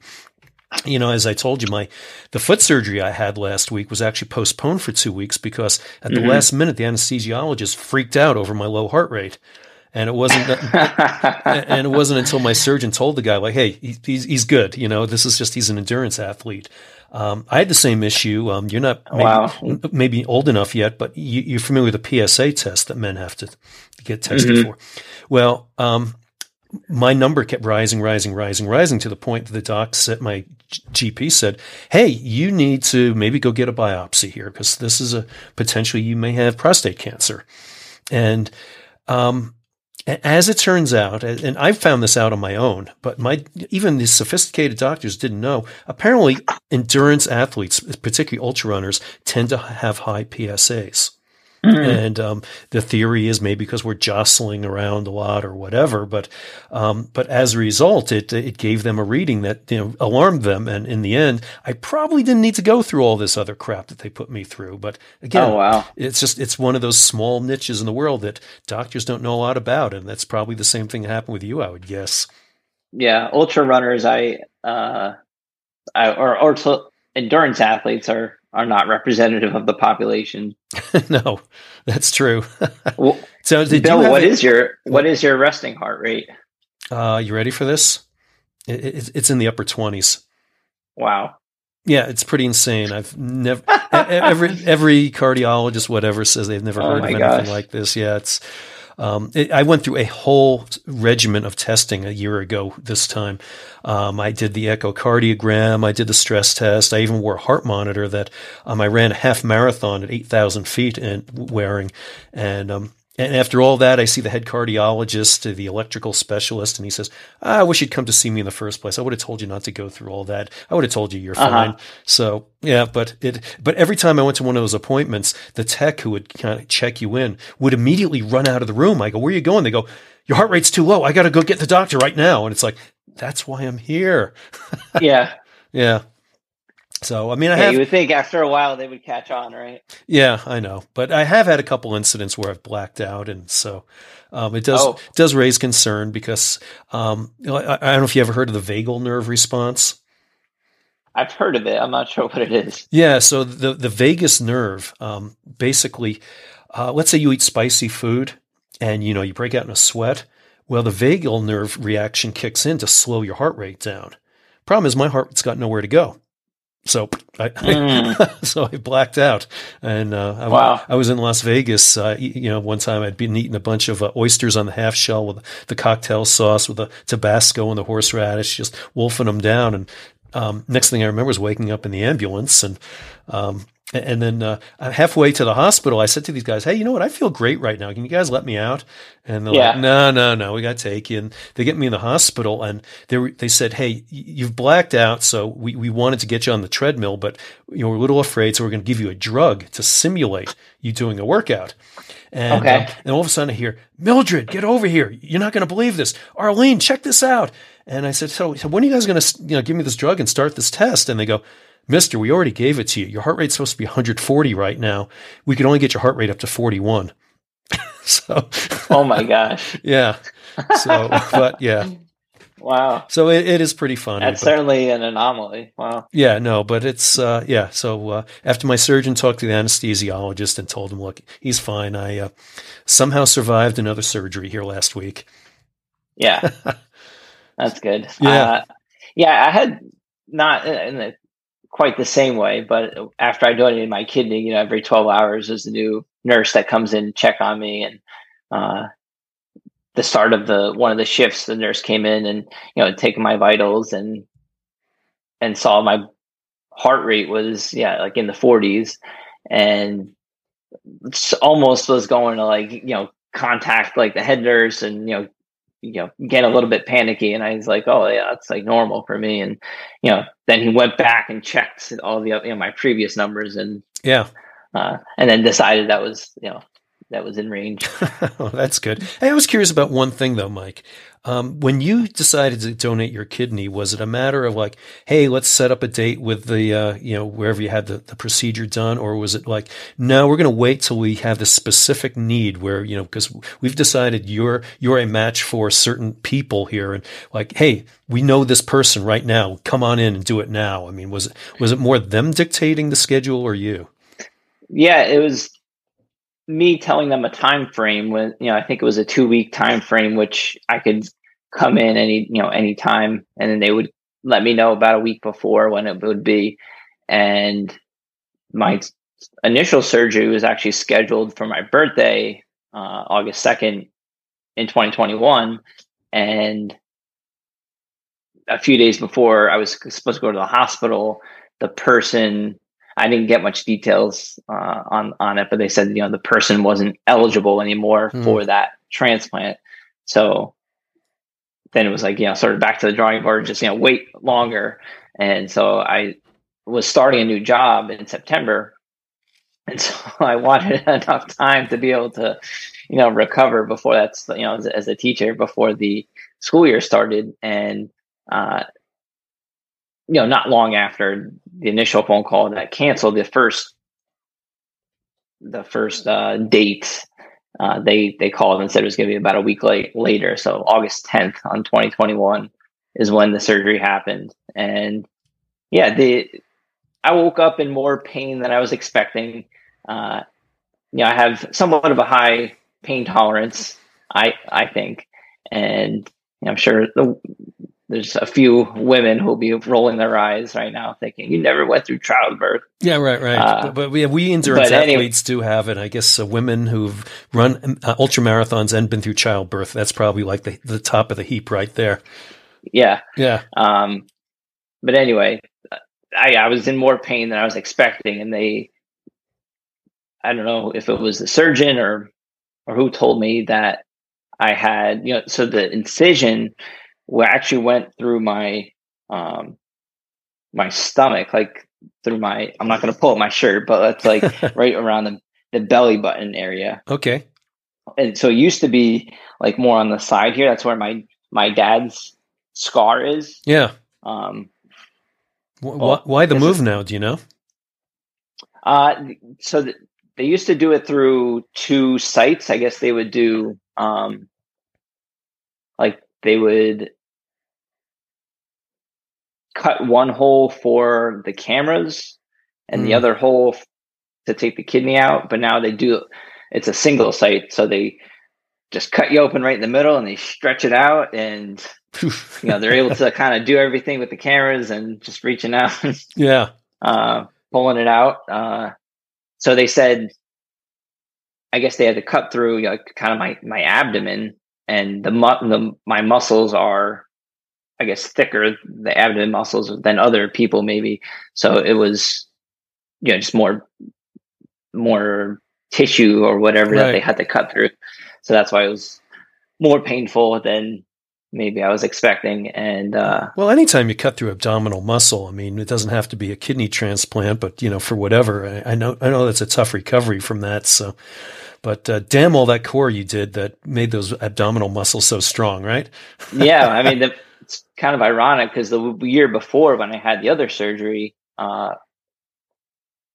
you know, as I told you, my the foot surgery I had last week was actually postponed for two weeks because at the mm-hmm. last minute the anesthesiologist freaked out over my low heart rate. And it wasn't, and it wasn't until my surgeon told the guy, like, "Hey, he's he's good. You know, this is just he's an endurance athlete." Um, I had the same issue. Um, you're not maybe, wow. maybe, old enough yet, but you, are familiar with the PSA test that men have to get tested mm-hmm. for. Well, um, my number kept rising, rising, rising, rising to the point that the doc said, my GP said, Hey, you need to maybe go get a biopsy here because this is a potentially you may have prostate cancer. And, um, as it turns out, and I've found this out on my own, but my even the sophisticated doctors didn't know. Apparently, endurance athletes, particularly ultra runners, tend to have high PSAs. Mm-hmm. And um, the theory is maybe because we're jostling around a lot or whatever, but um, but as a result, it it gave them a reading that you know alarmed them, and in the end, I probably didn't need to go through all this other crap that they put me through. But again, oh, wow. it's just it's one of those small niches in the world that doctors don't know a lot about, and that's probably the same thing that happened with you, I would guess. Yeah, ultra runners, I uh, I or or endurance athletes are are not representative of the population. no, that's true. well, so, did Bill, what a, is your what is your resting heart rate? Uh, you ready for this? It, it, it's in the upper twenties. Wow. Yeah, it's pretty insane. I've never every every cardiologist, whatever, says they've never oh heard of anything gosh. like this. Yeah, it's um, it, I went through a whole regimen of testing a year ago this time. Um, I did the echocardiogram, I did the stress test, I even wore a heart monitor that um, I ran a half marathon at 8,000 feet and wearing. And um, and after all that, I see the head cardiologist, the electrical specialist, and he says, ah, I wish you'd come to see me in the first place. I would have told you not to go through all that. I would have told you you're uh-huh. fine. So yeah, but it, but every time I went to one of those appointments, the tech who would kind of check you in would immediately run out of the room. I go, where are you going? They go, your heart rate's too low. I got to go get the doctor right now. And it's like, that's why I'm here. yeah. Yeah. So I mean, I Yeah, have you would think after a while they would catch on, right? yeah, I know, but I have had a couple incidents where I've blacked out, and so um, it does Oh. does raise concern because um, I, I don't know if you ever heard of the vagal nerve response. I've heard of it. I'm not sure what it is. Yeah, so the the vagus nerve, um, basically, uh, let's say you eat spicy food and you know you break out in a sweat. Well, the vagal nerve reaction kicks in to slow your heart rate down. Problem is, my heart's got nowhere to go, so I, Mm. so I blacked out, and uh, I, Wow. I was in Las Vegas. Uh, you know, one time I'd been eating a bunch of uh, oysters on the half shell with the cocktail sauce with the Tabasco and the horseradish, just wolfing them down. And um, next thing I remember was waking up in the ambulance, and um, and then uh, halfway to the hospital, I said to these guys, "Hey, you know what? I feel great right now. Can you guys let me out?" And they're Yeah. like, "No, no, no. We got to take you." And they get me in the hospital, and they were, they said, "Hey, you've blacked out, so we, we wanted to get you on the treadmill, but you know we're a little afraid, so we're going to give you a drug to simulate you doing a workout." And, Okay. um, and all of a sudden I hear, Mildred, get over here. You're not going to believe this. Arlene, check this out. And I said, so, so when are you guys going to, you know, give me this drug and start this test? And they go, Mister, we already gave it to you. Your heart rate's supposed to be 140 right now. We can only get your heart rate up to 41. so, Oh my gosh! yeah. So, but yeah. Wow, So it, it is pretty funny. that's but- certainly an anomaly. Wow. yeah, no, but it's uh, yeah. So uh, after my surgeon talked to the anesthesiologist and told him, look, he's fine. I uh, somehow survived another surgery here last week. Yeah, that's good. Yeah. uh, yeah. I had not the, quite the same way, but after I donated my kidney, you know, every twelve hours there's a new nurse that comes in check on me, and uh, the start of the one of the shifts, the nurse came in and you know taking my vitals and and saw my heart rate was yeah like in the 40s and almost was going to like you know contact like the head nurse and you know you know get a little bit panicky and i was like oh yeah that's like normal for me and you know then he went back and checked all the you know my previous numbers and Yeah, uh and then decided that was you know that was in range oh, that's good. Hey, I was curious about one thing though, Mike. Um, when you decided to donate your kidney, was it a matter of like, hey, let's set up a date with the, uh, you know, wherever you had the, the procedure done, or was it like, no, we're going to wait till we have this specific need where, you know, because we've decided you're you're a match for certain people here, and like, hey, we know this person right now, come on in and do it now. I mean, was it was it more them dictating the schedule or you? yeah it was me telling them a time frame when you know i think it was a two week time frame which i could come in any you know any time and then they would let me know about a week before when it would be. And my initial surgery was actually scheduled for my birthday uh, august 2nd in 2021 and a few days before i was supposed to go to the hospital. The person I didn't get much details uh, on on it, but they said you know the person wasn't eligible anymore Hmm. for that transplant. So then it was like you know sort of back to the drawing board, just you know wait longer. And so I was starting a new job in September, and so I wanted enough time to be able to you know recover before that's you know as, as a teacher before the school year started and. Uh, you know, not long after the initial phone call that canceled the first, the first uh, date, uh, they they called and said it was going to be about a week late later. So August tenth on twenty twenty one is when the surgery happened, and yeah, the I woke up in more pain than I was expecting. Uh, you know, I have somewhat of a high pain tolerance, I I think, and you know, I'm sure the there's a few women who'll be rolling their eyes right now, thinking, "You never went through childbirth." Yeah, right, right. Uh, but, but we we endurance anyway- athletes do have it. I guess uh, women who've run uh, ultra marathons and been through childbirth. That's probably like the, the top of the heap right there. Yeah. Yeah, Um, but anyway, I, I was in more pain than I was expecting, and they, I don't know if it was the surgeon or or who told me that I had, you know, so the incision wa- actually went through my um my stomach, like through my. I'm not going to pull up my shirt, but it's like right around the the belly button area. okay. and so it used to be like more on the side here. That's where my my dad's scar is. Yeah, Um, Why, well, why the move is, now? Do you know? Uh, so th- they used to do it through two sites. I guess they would do, um, like they would cut one hole for the cameras and mm. the other hole to take the kidney out. But now they do it's a single site, so they just cut you open right in the middle and they stretch it out and you know they're able to kind of do everything with the cameras and just reaching out yeah uh, pulling it out uh, so they said i guess they had to cut through you know, kind of my my abdomen and the, mu- the my muscles are i guess thicker the abdomen muscles than other people maybe so it was you know just more more tissue or whatever right. that they had to cut through. So that's why it was more painful than maybe I was expecting. And uh, well, anytime you cut through abdominal muscle, I mean, it doesn't have to be a kidney transplant, but you know, for whatever, I, I know, I know that's a tough recovery from that. So, but uh, damn all that core you did that made those abdominal muscles so strong, right? yeah, I mean, the, it's kind of ironic because the year before when I had the other surgery, uh,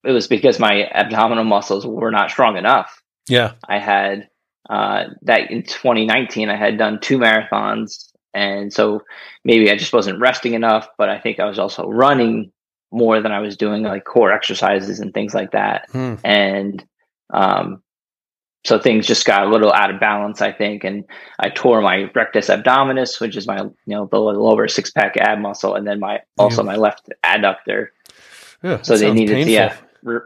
it was because my abdominal muscles were not strong enough. Yeah. I had uh, that in 2019, I had done two marathons. And so maybe I just wasn't resting enough, but I think I was also running more than I was doing like core exercises and things like that. Hmm. And um, so things just got a little out of balance, I think. And I tore my rectus abdominis, which is my, you know, the lower six pack ab muscle, and then my also yeah. my left adductor. Yeah, so they needed, painful. yeah, re,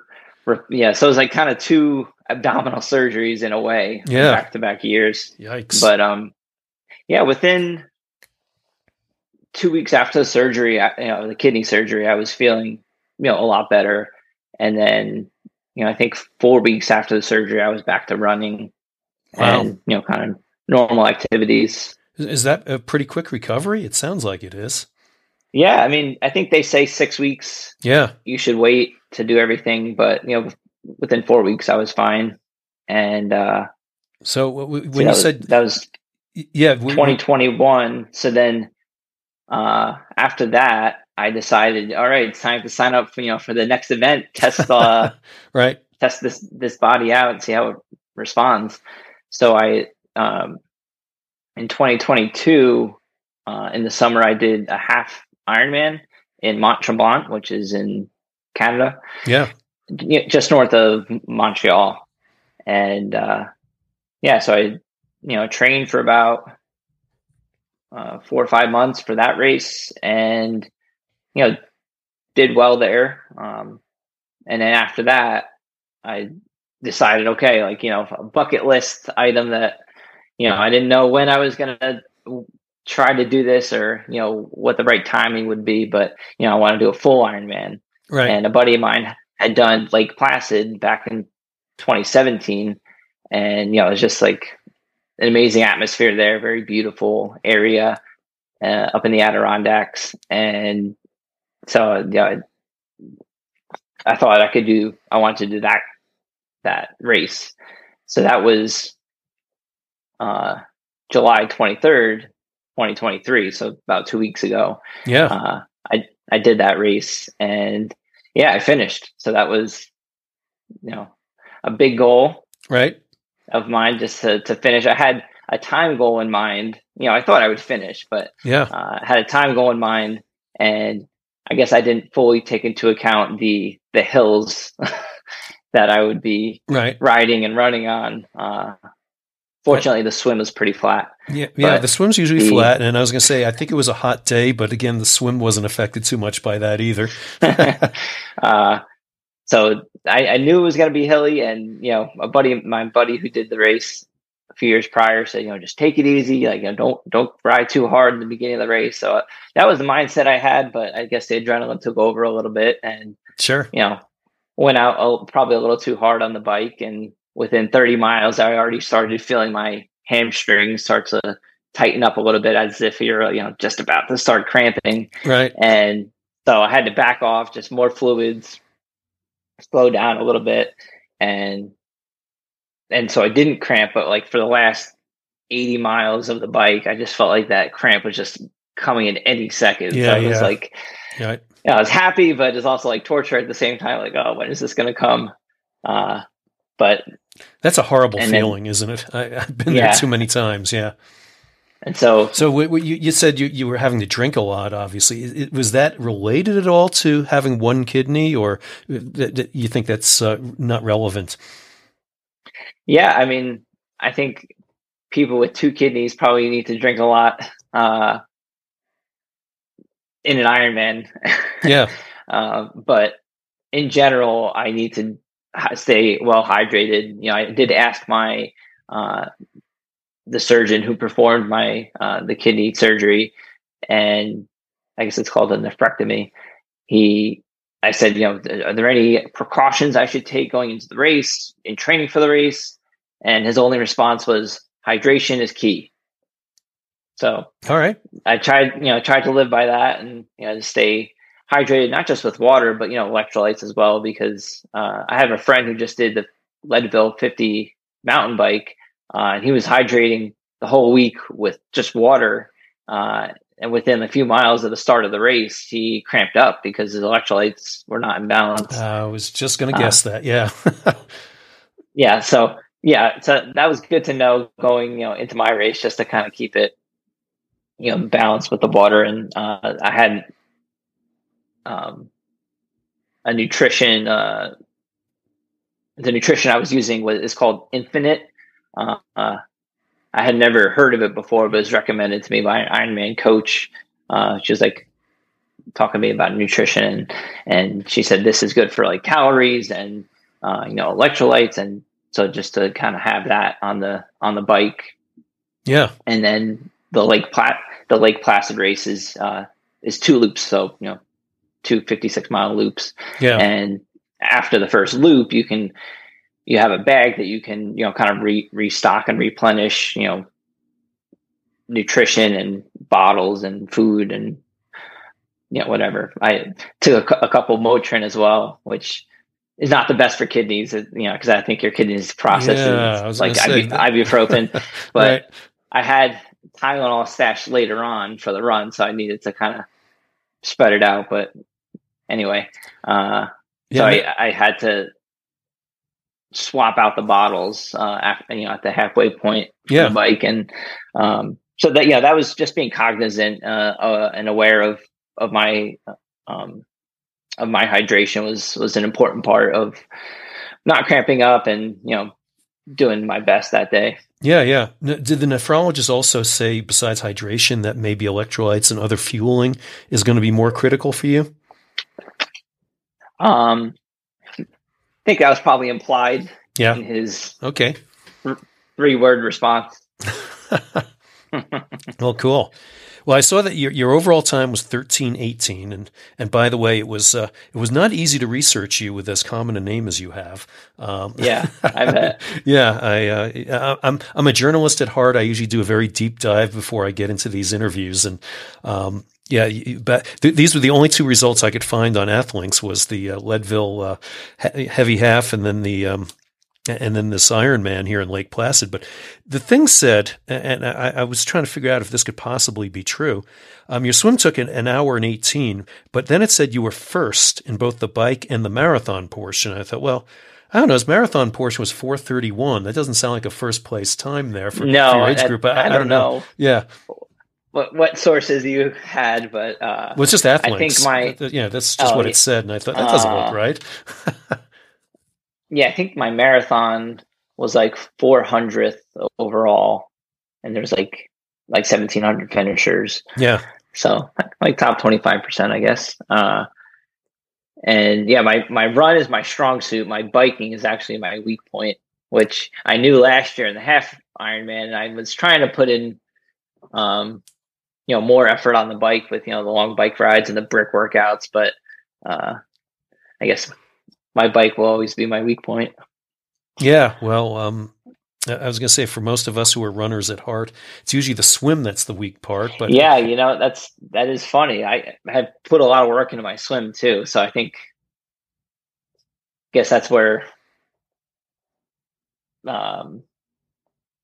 re, yeah, so it was like kind of two abdominal surgeries in a way, yeah, back to back years. Yikes! But um, yeah, within two weeks after the surgery, I, you know, the kidney surgery, I was feeling you know a lot better, and then you know I think four weeks after the surgery, I was back to running, wow. and you know, kind of normal activities. Is that a pretty quick recovery? It sounds like it is. Yeah, I mean, I think they say six weeks. Yeah, you should wait to do everything, but you know, within four weeks, I was fine. And uh, so when so you was, said that was yeah, we, 2021. So then uh, after that, I decided, all right, it's time to sign up for you know for the next event. Test uh, right, test this this body out and see how it responds. So I um, in 2022 uh, in the summer I did a half Ironman in Mont Tremblant, which is in Canada. Yeah. Just north of Montreal. And uh, yeah, so I, you know, trained for about uh, four or five months for that race and, you know, did well there. Um, and then after that, I decided, okay, like, you know, a bucket list item that, you know, I didn't know when I was going to try to do this or, you know, what the right timing would be, but, you know, I want to do a full Ironman. Right. And a buddy of mine had done Lake Placid back in 2017. And, you know, it was just like an amazing atmosphere there, very beautiful area uh, up in the Adirondacks. And so, yeah, I thought I could do, I wanted to do that, that race. So that was uh, July 23rd, 2023. So about two weeks ago. Yeah. Uh, I, I did that race and yeah, I finished. So that was, you know, a big goal, right, of mine just to to finish. I had a time goal in mind. You know, I thought I would finish, but yeah, uh, had a time goal in mind, and I guess I didn't fully take into account the the hills that I would be right. riding and running on. Uh, Fortunately, the swim was pretty flat. Yeah, yeah. The swim's usually the, flat, and I was going to say I think it was a hot day, but again, the swim wasn't affected too much by that either. uh, so I, I, knew it was going to be hilly, and you know, a buddy, my buddy who did the race few years prior, said, you know, just take it easy, like you know, don't don't ride too hard in the beginning of the race. So uh, that was the mindset I had, but I guess the adrenaline took over a little bit, and sure, you know, went out a, probably a little too hard on the bike and within 30 miles, I already started feeling my hamstrings start to tighten up a little bit as if you're, you know, just about to start cramping. Right. And so I had to back off, just more fluids, slow down a little bit. And, and so I didn't cramp, but like for the last 80 miles of the bike, I just felt like that cramp was just coming in any second. Yeah, so it yeah. was like, Right. Yeah, I was happy, but it's also like torture at the same time. Like, oh, when is this going to come? Uh, but that's a horrible feeling, then, isn't it? I, have been yeah. there too many times. Yeah. And so, so what, what you, you said you, you were having to drink a lot. Obviously, it, was that related at all to having one kidney, or th- th- you think that's uh, not relevant? Yeah, I mean, I think people with two kidneys probably need to drink a lot uh, in an Ironman. Yeah. uh, but in general, I need to stay well hydrated. You know, I did ask my uh, the surgeon who performed my uh, the kidney surgery, and I guess it's called a nephrectomy. He, I said, you know, are there any precautions I should take going into the race in training for the race? And his only response was, hydration is key. So, all right, I tried, you know, tried to live by that and you know to stay hydrated, not just with water, but you know, electrolytes as well. Because uh, I have a friend who just did the Leadville 50 mountain bike, uh, and he was hydrating the whole week with just water. Uh, and within a few miles of the start of the race, he cramped up because his electrolytes were not in balance. I was just going to guess uh, that. Yeah. yeah. So yeah, so that was good to know going, you know, into my race just to kind of keep it, you know, balanced with the water. And uh, I had um, a nutrition, uh, the nutrition I was using was is called Infinit. Uh, uh, I had never heard of it before, but it was recommended to me by an Ironman coach. Uh, she was like talking to me about nutrition, and, and she said this is good for like calories and uh, you know electrolytes and so just to kind of have that on the on the bike. Yeah. And then the Lake Plat the Lake Placid race is uh, is two loops, so you know, two 56 mile loops. Yeah. And after the first loop, you can you have a bag that you can you know kind of re- restock and replenish you know nutrition and bottles and food and you know whatever. I took a, a couple Motrin as well, which is not the best for kidneys, you know, because I think your kidneys process yeah, like ibuprofen. but right. I had Tylenol stashed later on for the run, so I needed to kind of spread it out. But anyway, uh, yeah, so I, I, had to swap out the bottles uh, after, you know, at the halfway point yeah. the bike, and um, so that yeah, that was just being cognizant uh, uh and aware of of my um, of my hydration was was an important part of not cramping up and you know doing my best that day. Yeah, yeah. Did the nephrologist also say, besides hydration, that maybe electrolytes and other fueling is going to be more critical for you? Um, I think that was probably implied. Yeah. In his okay three word response. well, cool. Well, I saw that your, your overall time was thirteen eighteen, and and by the way, it was uh, it was not easy to research you with as common a name as you have. Um, yeah, I bet. yeah, I uh, I'm I'm a journalist at heart. I usually do a very deep dive before I get into these interviews, and um, yeah, but th- these were the only two results I could find on Athlinks was the uh, Leadville uh, he- heavy half and then the um, and then this Iron Man here in Lake Placid. But the thing said, and I, I, was trying to figure out if this could possibly be true. Um, your swim took an, an, hour and 18, but then it said you were first in both the bike and the marathon portion. I thought, well, I don't know. His marathon portion was 431. That doesn't sound like a first place time there for, no, for your age group. I, I, I, don't know. know. Yeah. What, what sources you had, but uh, well, it's just Athlinks. I think my yeah, that's just oh, what it said, and I thought that doesn't uh, look right. yeah, I think my marathon was like 400th overall, and there's like like 1700 finishers. Yeah. So like top 25%, I guess. Uh, and yeah, my, my run is my strong suit. My biking is actually my weak point, which I knew last year in the half Ironman. And I was trying to put in, um, you know, more effort on the bike with, you know, the long bike rides and the brick workouts. But, uh, I guess my bike will always be my weak point. Yeah, well, um, I was going to say for most of us who are runners at heart, it's usually the swim that's the weak part. But yeah, you know that's that is funny. I have put a lot of work into my swim too, so I think, I guess that's where, um,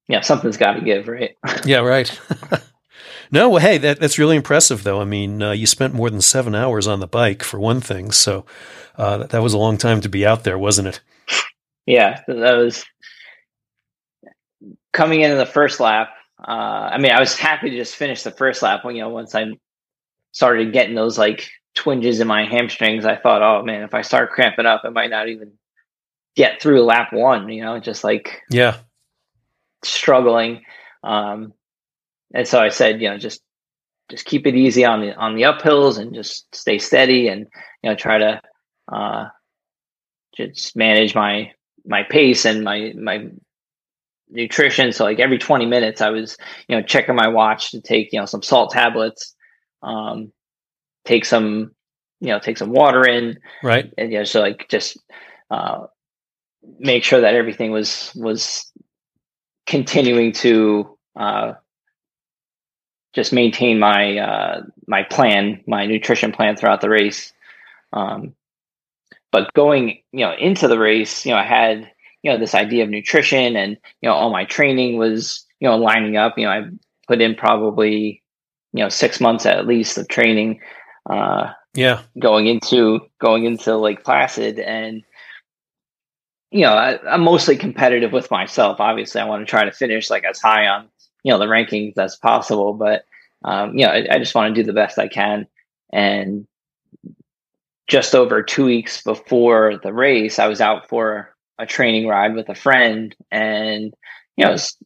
yeah, something's got to give, right? yeah, right. No, well, hey, that, that's really impressive, though. I mean, uh, you spent more than seven hours on the bike for one thing, so uh, that, that was a long time to be out there, wasn't it? Yeah, that was coming into the first lap. Uh, I mean, I was happy to just finish the first lap. When you know, once I started getting those like twinges in my hamstrings, I thought, oh man, if I start cramping up, I might not even get through lap one. You know, just like yeah, struggling. Um, and so I said, you know, just just keep it easy on the on the uphills and just stay steady and you know try to uh, just manage my my pace and my my nutrition. So like every 20 minutes, I was you know checking my watch to take you know some salt tablets, um, take some you know take some water in, right, and you know so like just uh, make sure that everything was was continuing to uh, just maintain my uh, my plan, my nutrition plan throughout the race. Um, but going, you know, into the race, you know, I had you know this idea of nutrition, and you know, all my training was you know lining up. You know, I put in probably you know six months at least of training. Uh, yeah, going into going into Lake Placid, and you know, I, I'm mostly competitive with myself. Obviously, I want to try to finish like as high on you know the rankings as possible but um, you know I, I just want to do the best i can. And just over two weeks before the race i was out for a training ride with a friend and you know it's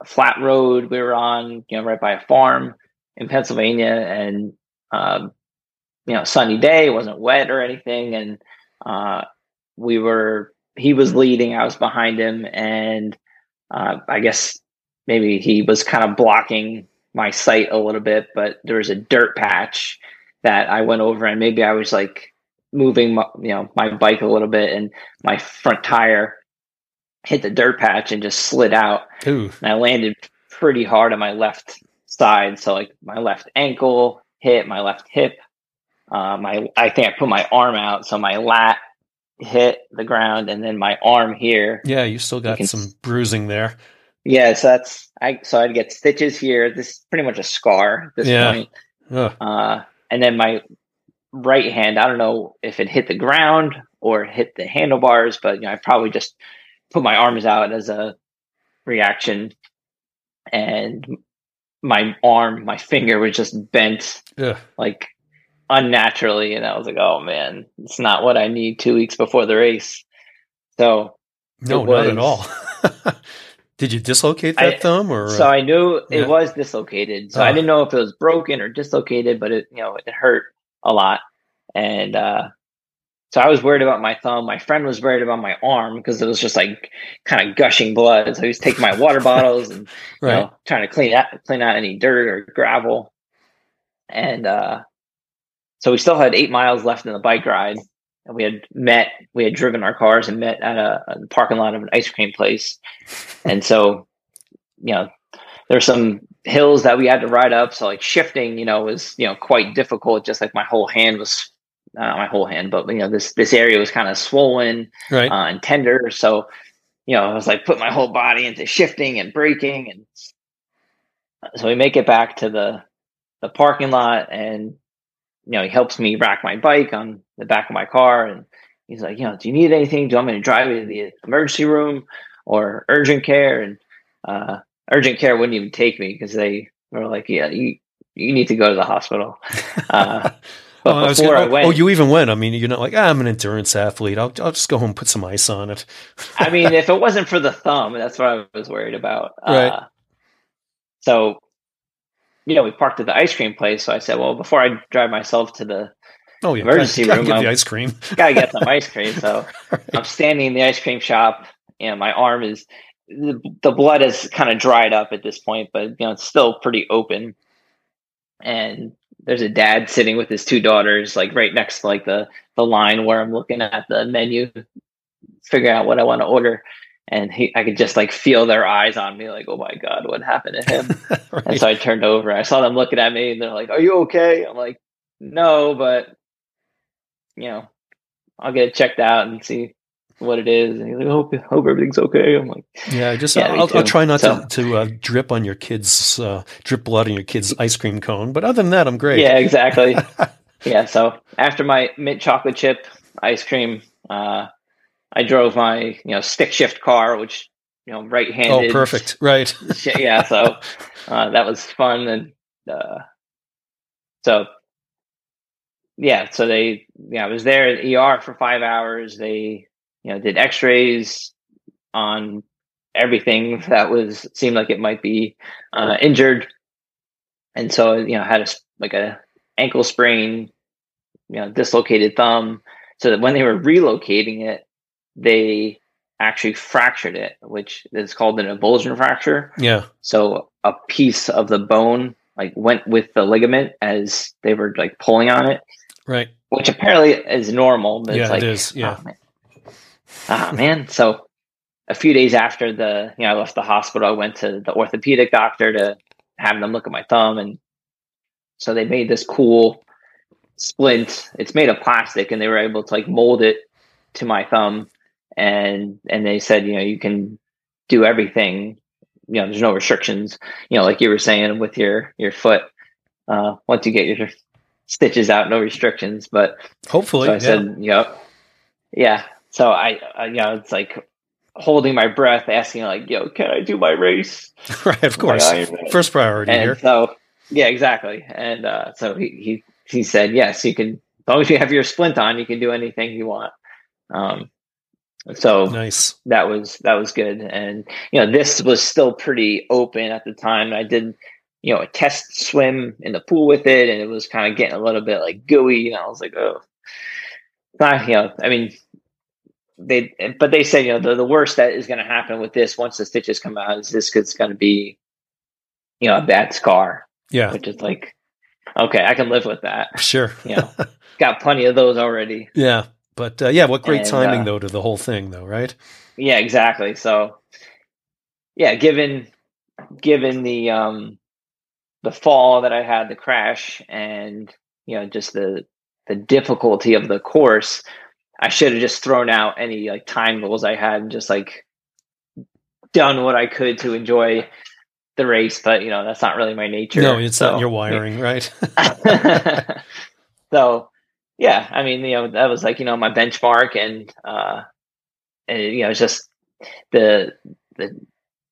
a flat road we were on you know right by a farm in pennsylvania and um, you know sunny day it wasn't wet or anything. And uh, we were he was leading i was behind him. And uh, i guess maybe he was kind of blocking my sight a little bit, but there was a dirt patch that I went over and maybe I was like moving my, you know my bike a little bit and my front tire hit the dirt patch and just slid out. Ooh. And I landed pretty hard on my left side, so like my left ankle hit, my left hip, uh, my I think I put my arm out, so my lat hit the ground, and then my arm here. Yeah, you still got you some bruising there. Yeah, so that's I. So I'd get stitches here. This is pretty much a scar at this yeah. point. Uh, and then my right hand. I don't know if it hit the ground or hit the handlebars, but you know, I probably just put my arms out as a reaction, and my arm, my finger was just bent, yeah. like unnaturally, and I was like, "Oh man, it's not what I need two weeks before the race." So no, was, not at all. Did you dislocate that I, thumb or? So I knew it yeah. was dislocated. So I didn't know if it was broken or dislocated, but it you know it hurt a lot, and uh, so I was worried about my thumb. My friend was worried about my arm because it was just like kind of gushing blood. So he was taking my water bottles and right. you know trying to clean out clean out any dirt or gravel, and uh, so we still had eight miles left in the bike ride and we had met we had driven our cars and met at a, a parking lot of an ice cream place. And so you know there's some hills that we had to ride up. So like shifting you know was you know quite difficult. Just like my whole hand was not my whole hand but you know this this area was kind of swollen right. uh, and tender. So you know i was like put my whole body into shifting and braking. And so we make it back to the the parking lot and you know, he helps me rack my bike on the back of my car. And he's like, you know, do you need anything? Do you want me to drive you to the emergency room or urgent care? And uh, urgent care wouldn't even take me because they were like, yeah, you, you need to go to the hospital. Uh, but oh, before I, gonna, I, went, oh, you even went. I mean, you're not like ah, I'm an endurance athlete. I'll I'll just go home and put some ice on it. I mean, if it wasn't for the thumb, that's what I was worried about. Right. Uh, so you know, we parked at the ice cream place. So I said, well, before I drive myself to the oh, yeah, emergency gotta, room, gotta get the ice cream. gotta get some ice cream. So right. I'm standing in the ice cream shop. and my arm is the, the blood has kind of dried up at this point, but you know, it's still pretty open. And there's a dad sitting with his two daughters, like right next to like the the line where I'm looking at the menu, figuring out what I want to order and he, I could just like feel their eyes on me, like, oh my god, what happened to him? right. And so I turned over. I saw them looking at me, and they're like, "Are you okay?" I'm like, "No, but you know, I'll get it checked out and see what it is. And he's like, hope, hope everything's okay. I'm like, yeah, just yeah, I'll, I'll, try not so, to, to uh, drip on your kids, uh, drip blood on your kids' ice cream cone. But other than that, I'm great. Yeah, exactly. yeah. So after my mint chocolate chip ice cream, uh, I drove my, you know, stick shift car, which, you know, right handed. Oh, perfect. Right. yeah. So, uh, that was fun. And, uh, so yeah, so they, yeah, I was there at ER for five hours. They, you know, did X-rays on everything that was seemed like it might be uh, injured, and so you know had a like a ankle sprain, you know, dislocated thumb. So that when they were relocating it, they actually fractured it, which is called an avulsion fracture. Yeah. So a piece of the bone like went with the ligament as they were like pulling on it Right. Which apparently is normal. But yeah, like, it is. Yeah. Oh, man. Ah, man. So a few days after the, you know, I left the hospital, I went to the orthopedic doctor to have them look at my thumb. And so they made this cool splint. It's made of plastic and they were able to like mold it to my thumb. And, and they said, you know, you can do everything. You know, there's no restrictions, you know, like you were saying with your, your foot. Uh, once you get your stitches out, no restrictions. But hopefully, so I yeah. said, know, yeah. So I, I, you know, it's like holding my breath, asking like, "Yo, can I do my race?" right, of course, first priority and here. So yeah, exactly. And uh, so he he he said, "Yes, you can. As long as you have your splint on, you can do anything you want." Um, so nice. That was that was good, and you know, this was still pretty open at the time. I did you know, a test swim in the pool with it, and it was kind of getting a little bit like gooey. And I was like, oh, not, you know, I mean, they, but they said, you know, the, the worst that is going to happen with this once the stitches come out is this it's going to be, you know, a bad scar. Yeah. Which is like, okay, I can live with that. Sure. you know, got plenty of those already. Yeah. But uh, yeah, what great and, timing uh, though to the whole thing though, right? Yeah, exactly. So, yeah, given given the um the fall that I had, the crash, and you know just the the difficulty of the course, I should have just thrown out any like time goals I had and just like done what I could to enjoy the race. But you know that's not really my nature. No, it's so, not your wiring, right? so yeah, I mean you know that was like you know my benchmark, and uh, and you know it's just the the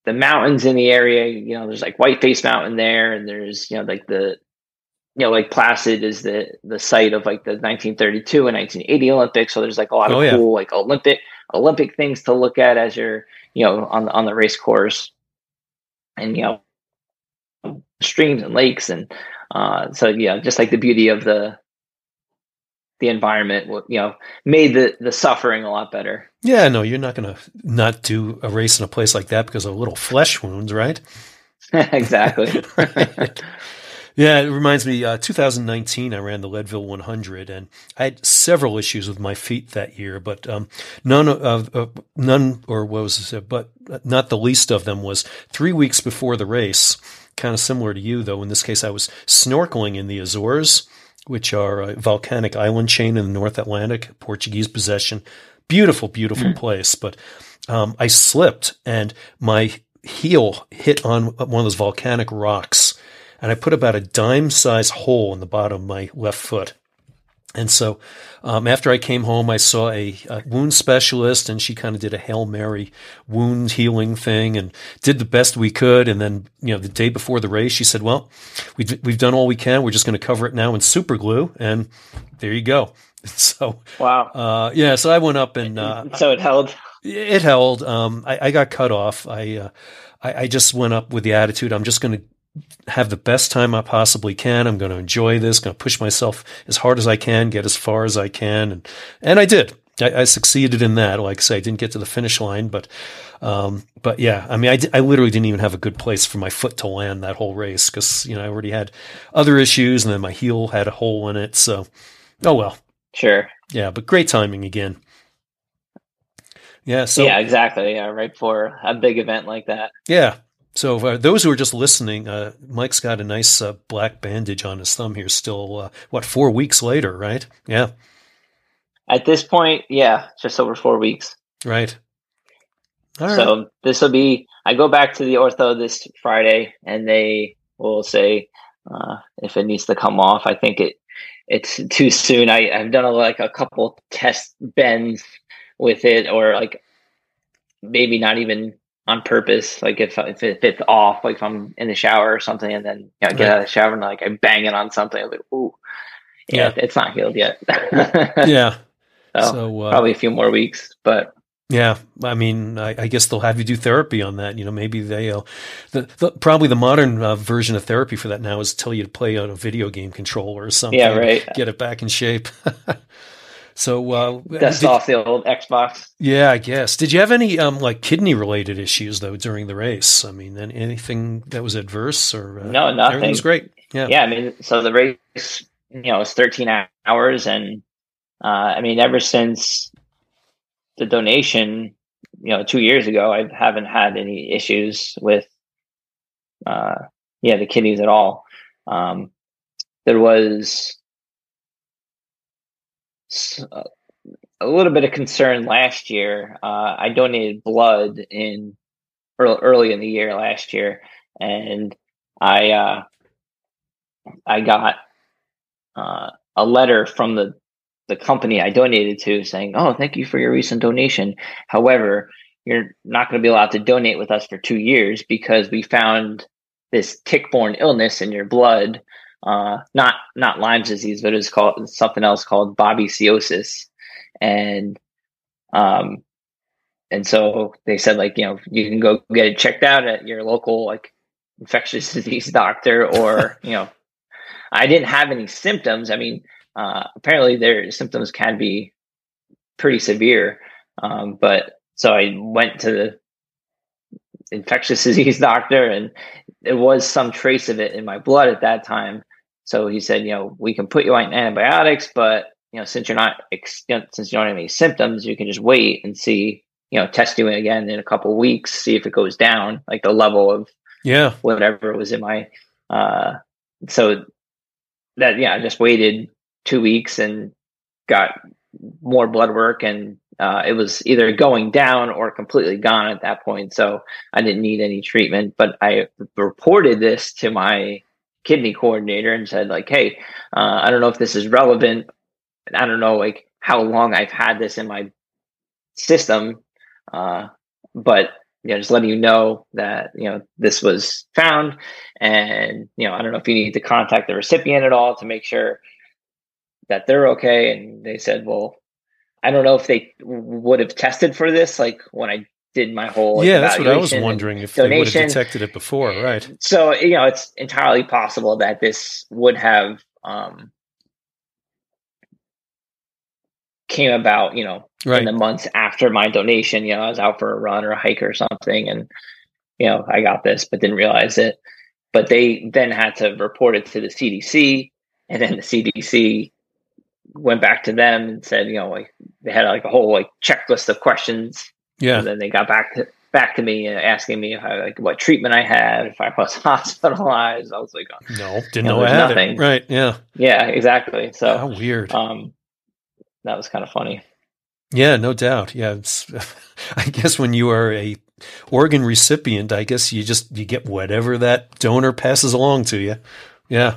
the mountains in the area, you know, there's like Whiteface Mountain there, and there's you know like the you know Lake Placid is the the site of like the 1932 and 1980 Olympics. So there's like a lot of oh, yeah. cool like Olympic Olympic things to look at as you're you know on the on the race course, and you know streams and lakes and uh, so yeah, just like the beauty of the the environment, you know, made the the suffering a lot better. Yeah, no, you're not going to not do a race in a place like that because of little flesh wounds, right? exactly. right. Yeah, it reminds me. Uh, 2019, I ran the Leadville 100, and I had several issues with my feet that year, but um, none of uh, none, or what was it? But not the least of them was three weeks before the race. Kind of similar to you, though. In this case, I was snorkeling in the Azores which are a volcanic island chain in the North Atlantic, Portuguese possession. Beautiful, beautiful mm. place. But um, I slipped and my heel hit on one of those volcanic rocks. And I put about a dime size hole in the bottom of my left foot. And so um, after I came home, I saw a, a wound specialist, and she kind of did a Hail Mary wound healing thing and did the best we could. And then, you know, the day before the race, she said, Well, we've, we've done all we can. We're just going to cover it now in super glue. And there you go. So, wow. Uh, yeah. So I went up and. Uh, so it held? It held. Um, I, I, got cut off. I, uh, I, I just went up with the attitude I'm just going to have the best time I possibly can. I'm going to enjoy this, going to push myself as hard as I can, get as far as I can. And, and I did. I, I succeeded in that. Like I say, I didn't get to the finish line, but, um, but yeah, I mean, I, I literally didn't even have a good place for my foot to land that whole race because, you know, I already had other issues and then my heel had a hole in it. So, oh well. Sure. Yeah, but great timing again. Yeah. So yeah, exactly. Yeah, right for a big event like that. Yeah, so, uh, those who are just listening, uh, Mike's got a nice uh, black bandage on his thumb here. Still, uh, what four weeks later, right? Yeah. At this point, yeah, just over four weeks. Right. so this will be. I go back to the ortho this Friday, and they will say uh, if it needs to come off. I think it it's too soon. I, I've done a, like a couple test bends with it, or like maybe not even on purpose. Like if if, if it's off, like if I'm in the shower or something, and then you know, get right. out of the shower and like I bang it on something, I'm like, ooh, yeah, yeah. it's not healed yet. yeah. So, so uh, probably a few more weeks, but yeah, I mean, I, I, guess they'll have you do therapy on that. You know, maybe they'll. The, the probably the modern uh, version of therapy for that now is tell you to play on a video game controller or something. Yeah, right. Get it back in shape. so uh, dust did, off the old Xbox. Yeah, I guess. Did you have any um, like kidney related issues though during the race? I mean, then anything that was adverse or uh, no, nothing. Everything was great. Yeah, yeah. I mean, so the race, you know, was 13 hours, and uh, I mean, ever since the donation, you know, two years ago, I haven't had any issues with, uh, yeah, the kidneys at all. Um, there was a little bit of concern last year. Uh, I donated blood in early, early in the year last year, and I uh, I got uh, a letter from the the company I donated to saying, "Oh, thank you for your recent donation. However, you're not going to be allowed to donate with us for two years because we found this tick-borne illness in your blood, uh, not not Lyme's disease, but it's called something else called babesiosis, and um, and so they said like you know you can go get it checked out at your local like infectious disease doctor or you know I didn't have any symptoms. I mean." uh, apparently their symptoms can be pretty severe. Um, but so I went to the infectious disease doctor and there was some trace of it in my blood at that time. So he said, you know, we can put you on antibiotics, but you know, since you're not since you don't have any symptoms, you can just wait and see, you know, test you again in a couple weeks, see if it goes down, like the level of yeah whatever was in my. Uh, so that yeah, I just waited two weeks and got more blood work and uh, it was either going down or completely gone at that point. So I didn't need any treatment, but I reported this to my kidney coordinator and said like, Hey, uh, I don't know if this is relevant. I don't know like how long I've had this in my system. Uh, but you know, just letting you know that, you know, this was found and, you know, I don't know if you need to contact the recipient at all to make sure that they're okay. And they said, well, I don't know if they would have tested for this, like when I did my whole yeah. That's what I was wondering if donation. they would have detected it before, right? So you know, it's entirely possible that this would have um, came about, you know, right. in the months after my donation. You know, I was out for a run or a hike or something, and you know, I got this, but didn't realize it. But they then had to report it to the CDC, and then the CDC went back to them and said, you know, like they had like a whole like checklist of questions. Yeah. And then they got back to back to me asking me if I like what treatment I had, if I was hospitalized. I was like, oh, no, didn't you know, know I had nothing. It. Right. Yeah. Yeah. Exactly. So how weird. Um, that was kind of funny. Yeah, no doubt. Yeah, it's. I guess when you are a organ recipient, I guess you just you get whatever that donor passes along to you. Yeah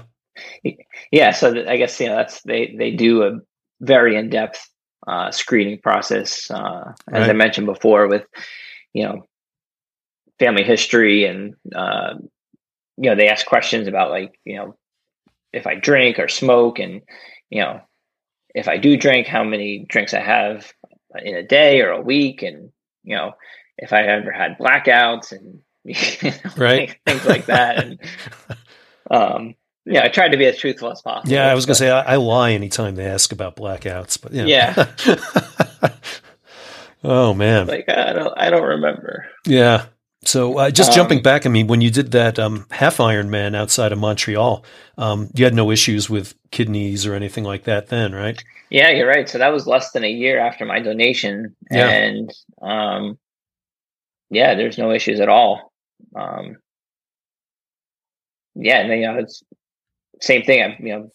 yeah, so I guess you know that's they they do a very in depth uh, screening process, uh, as right. I mentioned before, with you know family history and uh, you know they ask questions about like you know if I drink or smoke and you know if I do drink, how many drinks I have in a day or a week, and you know if I ever had blackouts and you know, right things like that, and um, yeah, I tried to be as truthful as possible. Yeah, I was going to say I, I, lie anytime they ask about blackouts, but yeah. oh man, like I don't, I don't remember. Yeah. So uh, just um, jumping back, I mean, when you did that um, half Ironman outside of Montreal, um, you had no issues with kidneys or anything like that then, right? Yeah, you're right. So that was less than a year after my donation, yeah. and um, yeah, there's no issues at all. Um, yeah, and you know, it's same thing. I'm, you know,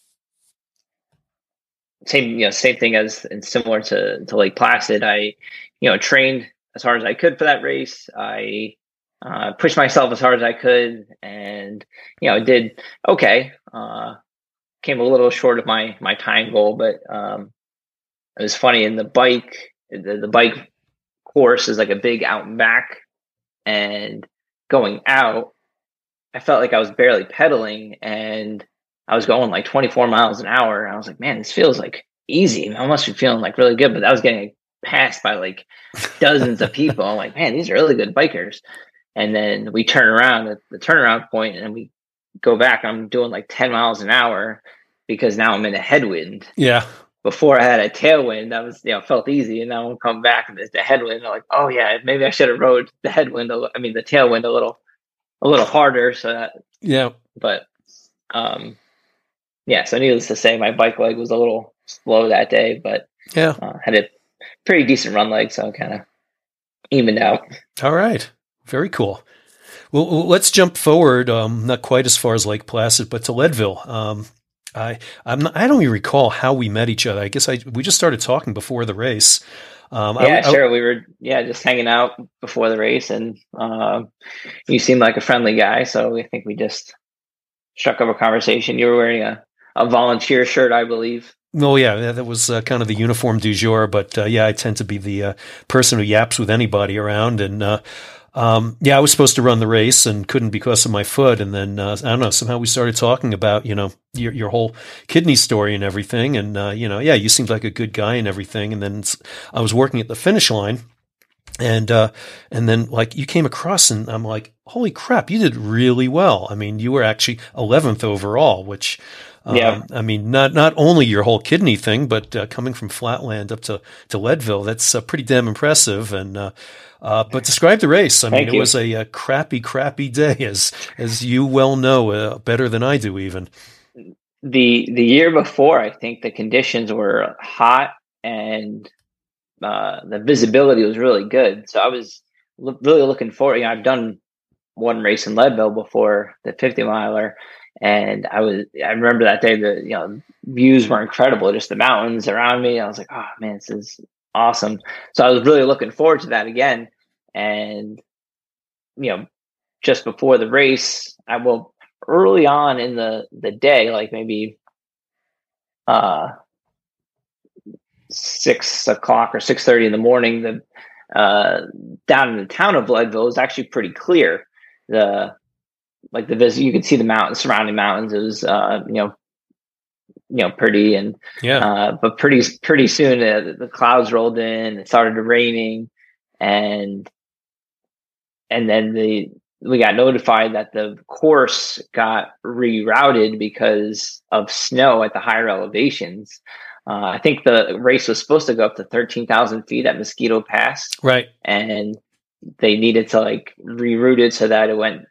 same you know same thing as and similar to to Lake Placid. I you know trained as hard as I could for that race. I uh, pushed myself as hard as I could, and you know did okay. Uh, came a little short of my my time goal, but um, it was funny in the bike. The, the bike course is like a big out and back, and going out, I felt like I was barely pedaling, and I was going like 24 miles an hour. I was like, man, this feels like easy. I must be feeling like really good, but I was getting passed by like dozens of people. I'm like, man, these are really good bikers. And then we turn around at the turnaround point and we go back. I'm doing like 10 miles an hour because now I'm in a headwind. Yeah. Before I had a tailwind, that was, you know, felt easy. And now I'm coming back and there's the headwind. I'm like, oh yeah, maybe I should have rode the headwind. A, I mean, the tailwind a little, a little harder. So that, yeah. But, um, yeah, so needless to say, my bike leg was a little slow that day, but yeah, uh, had a pretty decent run leg, so kind of evened out. All right, very cool. Well, let's jump forward. Um, not quite as far as Lake Placid, but to Leadville. Um, I I'm not, I don't even recall how we met each other. I guess I we just started talking before the race. Um, yeah, I, sure. I, we were yeah just hanging out before the race, and uh, you seemed like a friendly guy, so I think we just struck up a conversation. You were wearing a a volunteer shirt, I believe. Oh yeah, that was uh, kind of the uniform du jour. But uh, yeah, I tend to be the uh, person who yaps with anybody around, and uh, um, yeah, I was supposed to run the race and couldn't because of my foot. And then uh, I don't know, somehow we started talking about you know your your whole kidney story and everything, and uh, you know, yeah, you seemed like a good guy and everything. And then I was working at the finish line, and and then like you came across, and I'm like, holy crap, you did really well. I mean, you were actually 11th overall, which yeah. Um, I mean, not not only your whole kidney thing, but uh, coming from Flatland up to, to Leadville, that's uh, pretty damn impressive. And uh, uh but describe the race. I mean, it was a, a, crappy, crappy day, as as you well know, uh, better than I do, even. The the year before, I think the conditions were hot and uh, the visibility was really good. So I was really looking forward. You know, I've done one race in Leadville before, the 50 miler, and I was, I remember that day the, you know, views were incredible, just the mountains around me. I was like, oh man, this is awesome. So I was really looking forward to that again. And, you know, just before the race, I will early on in the, the day, like maybe, uh, six o'clock or six thirty in the morning. The uh, down in the town of Leadville is actually pretty clear. The like the visit, you could see the mountains, surrounding mountains. It was, uh, you know, you know, pretty and yeah. Uh, but pretty pretty soon uh, the clouds rolled in. It started raining, and and then the we got notified that the course got rerouted because of snow at the higher elevations. Uh, I think the race was supposed to go up to 13,000 feet at Mosquito Pass. Right. And they needed to like reroute it so that it went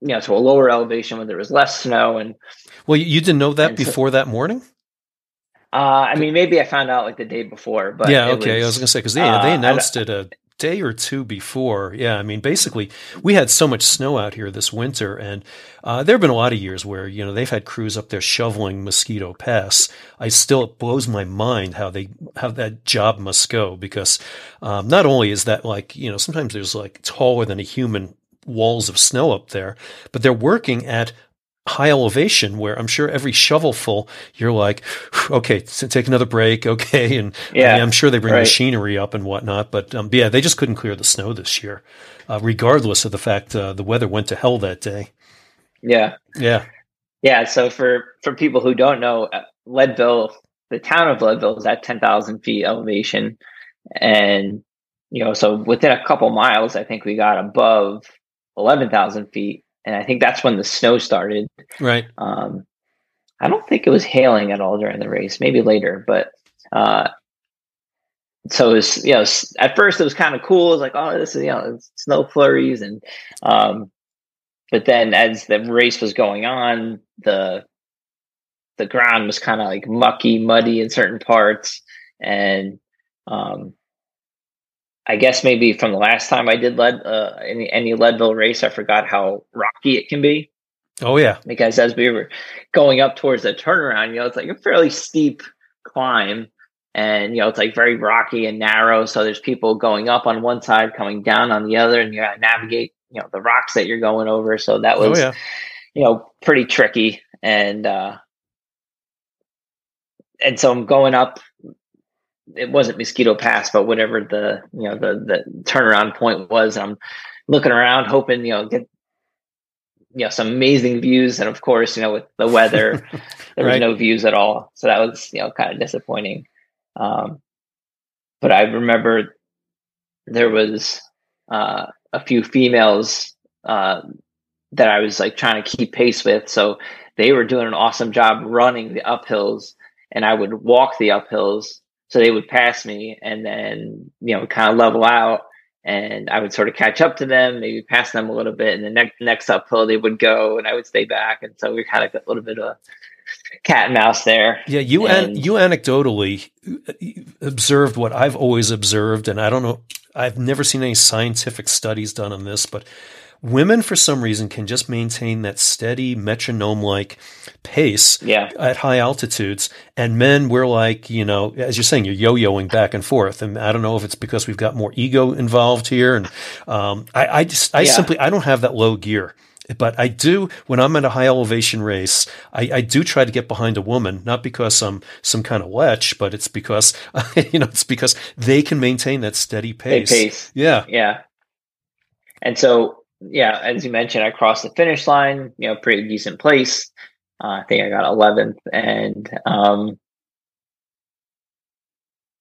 you know to a lower elevation when there was less snow and well you didn't know that before so, that morning uh, I mean, maybe I found out like the day before, but yeah, okay. Was, I was gonna say because they uh, they announced it a day or two before. Yeah, I mean, basically, we had so much snow out here this winter, and uh, there have been a lot of years where you know they've had crews up there shoveling Mosquito Pass. I still it blows my mind how they how that job must go because um, not only is that like you know sometimes there's like taller than a human walls of snow up there, but they're working at high elevation where I'm sure every shovelful you're like, okay, take another break, okay, and yeah, I am sure they bring right. machinery up and whatnot, but um, yeah, they just couldn't clear the snow this year, uh, regardless of the fact uh, the weather went to hell that day. Yeah, yeah, yeah. So for for people who don't know, uh, Leadville, the town of Leadville is at ten thousand feet elevation, and you know, so within a couple miles, I think we got above 11,000 feet. And I think that's when the snow started. Right. Um, I don't think it was hailing at all during the race, maybe later, but, uh, so it was, you know, at first it was kind of cool. It was like, oh, this is, you know, snow flurries. And, um, but then as the race was going on, the, the ground was kind of like mucky, muddy in certain parts. And, um, I guess maybe from the last time I did lead uh, any any Leadville race, I forgot how rocky it can be. Oh yeah, because as we were going up towards the turnaround, you know, it's like a fairly steep climb and you know it's like very rocky and narrow so there's people going up on one side coming down on the other and you got to navigate you know the rocks that you're going over so that was oh, yeah. you know pretty tricky and uh and so i'm going up it wasn't mosquito pass but whatever the you know the the turnaround point was i'm looking around hoping you know get you know some amazing views. And of course you know with the weather there was right. no views at all. So that was you know kind of disappointing. Um, but i remember there was uh, a few females uh, that i was like trying to keep pace with. So they were doing an awesome job running the uphills and i would walk the uphills so they would pass me and then you know kind of level out and I would sort of catch up to them, maybe pass them a little bit, and the next next uphill they would go, and I would stay back, and so we kind of got a little bit of a cat and mouse there. Yeah, you and, an, you anecdotally uh, observed what I've always observed, and I don't know, I've never seen any scientific studies done on this, but women for some reason can just maintain that steady metronome like pace yeah. at high altitudes and men we're like you know as you're saying you're yo-yoing back and forth and i don't know if it's because we've got more ego involved here and um, I, I, just i yeah. simply i don't have that low gear but I do when I'm at a high elevation race, I, I, do try to get behind a woman, not because I'm some kind of lech, but it's because you know it's because they can maintain that steady pace. pace. Yeah, yeah. And so yeah, as you mentioned, I crossed the finish line, you know, pretty decent place. Uh, I think I got 11th and, um,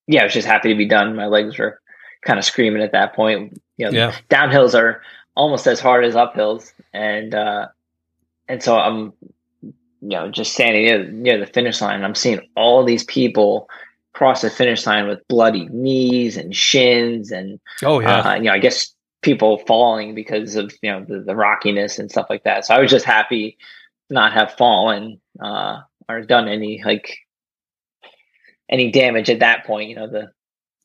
yeah, I was just happy to be done. My legs were kind of screaming at that point. You know, yeah. downhills are almost as hard as uphills. And, uh, and so I'm, you know, just standing near, near the finish line. I'm seeing all these people cross the finish line with bloody knees and shins and, oh yeah, uh, you know, I guess people falling because of you know the, the rockiness and stuff like that. So I was just happy not have fallen uh, or done any like any damage at that point. You know the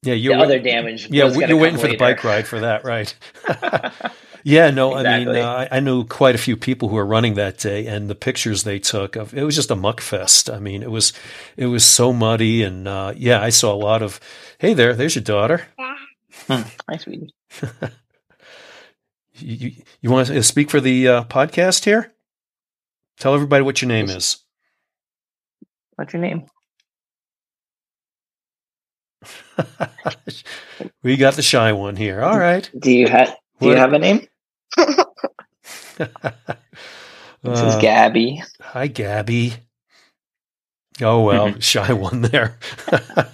yeah you other damage. Yeah, you're waiting for later. the bike ride for that, right? yeah, no, exactly. I mean uh, I knew quite a few people who were running that day, and the pictures they took of it was just a muck fest. I mean, it was it was so muddy, and uh, yeah, I saw a lot of. Hey there, there's your daughter. Hmm. Hi, sweetie. you, you want to speak for the uh, podcast here? Tell everybody what your name is. What's your name? we got the shy one here. All right. Do you have Do you have a name? this uh, is Gabby. Hi, Gabby. Oh well, shy one there.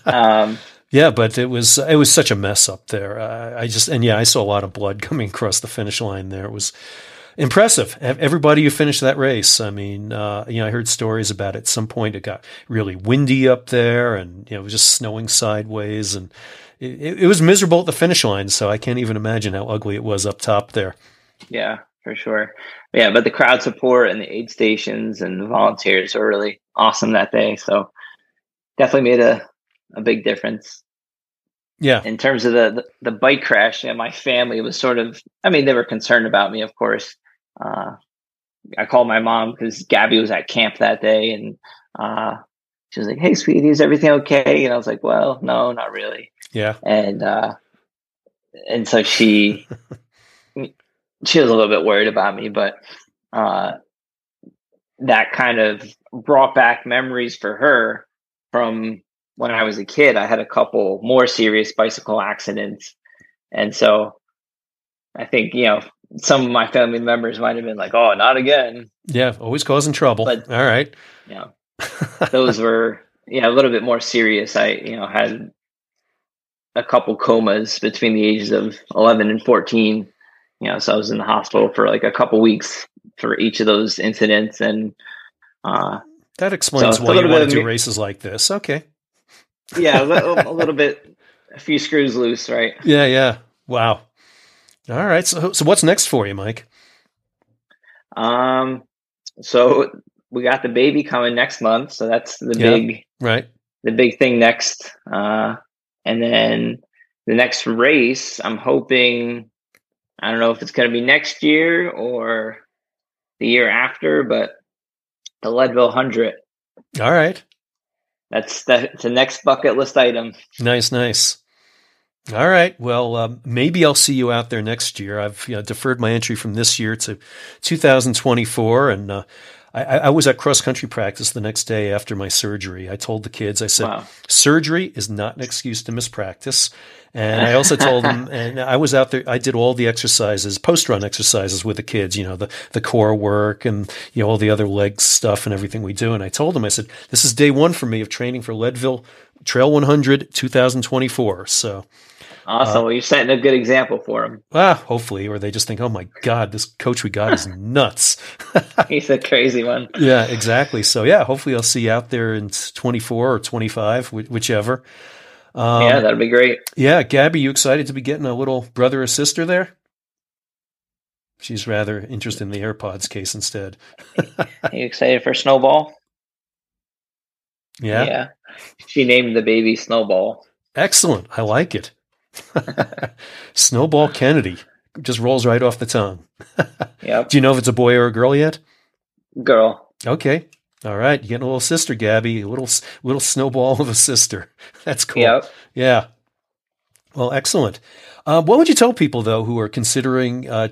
um, yeah, but it was it was such a mess up there. Uh, I just and yeah, I saw a lot of blood coming across the finish line there. It was impressive. Everybody who finished that race. I mean, uh, you know, I heard stories about it. At some point, it got really windy up there, and you know, it was just snowing sideways, and it, it was miserable at the finish line. So I can't even imagine how ugly it was up top there. Yeah, for sure. Yeah, but the crowd support and the aid stations and the volunteers were really awesome that day. So definitely made a a big difference. Yeah. In terms of the, the, the bike crash, yeah, my family was sort of, I mean, they were concerned about me, of course. Uh, I called my mom because Gabby was at camp that day and uh, she was like, Hey, sweetie, is everything okay? And I was like, Well, no, not really. Yeah. And, uh, and so she, she was a little bit worried about me, but, uh, that kind of brought back memories for her from when I was a kid, I had a couple more serious bicycle accidents. And so I think, you know, some of my family members might have been like, oh, not again. Yeah, always causing trouble. But, All right. You know, those were, yeah, a little bit more serious. I, you know, had a couple comas between the ages of 11 and 14. You know, so I was in the hospital for like a couple weeks for each of those incidents. And, uh, that explains so why you want to do races like this. Okay yeah, a, a little bit, a few screws loose, right? Yeah, yeah. Wow. All right. So, so what's next for you, Mike? Um, so we got the baby coming next month, so that's the yeah, big right. The big thing next, uh, and then the next race. I'm hoping. I don't know if it's going to be next year or the year after, but the Leadville Hundred. All right. That's that's the next bucket list item. Nice, nice. All right. Well, um, maybe I'll see you out there next year. I've you know, deferred my entry from this year to 2024, and uh, I, I, was at cross country practice the next day after my surgery. I told the kids, I said, wow. surgery is not an excuse to miss practice. And I also told them, and I was out there, I did all the exercises, post run exercises with the kids, you know, the, the core work and, you know, all the other leg stuff and everything we do. And I told them, I said, this is day one for me of training for Leadville Trail 100 2024. So, Awesome. Uh, well, you're setting a good example for them. Ah, hopefully, or they just think, "Oh my God, this coach we got is nuts." He's a crazy one. Yeah, exactly. So yeah, hopefully I'll see you out there in 24 or 25, whichever. Um, yeah, that'd be great. Yeah, Gabby, you excited to be getting a little brother or sister there? She's rather interested in the AirPods case instead. Are you excited for Snowball? Yeah. Yeah. She named the baby Snowball. Excellent. I like it. Snowball Kennedy just rolls right off the tongue. yep. Do you know if it's a boy or a girl yet? Girl. Okay. All right. You getting a little sister, Gabby. A little little snowball of a sister. That's cool. Yep. Yeah. Well, excellent. Uh, what would you tell people though who are considering uh,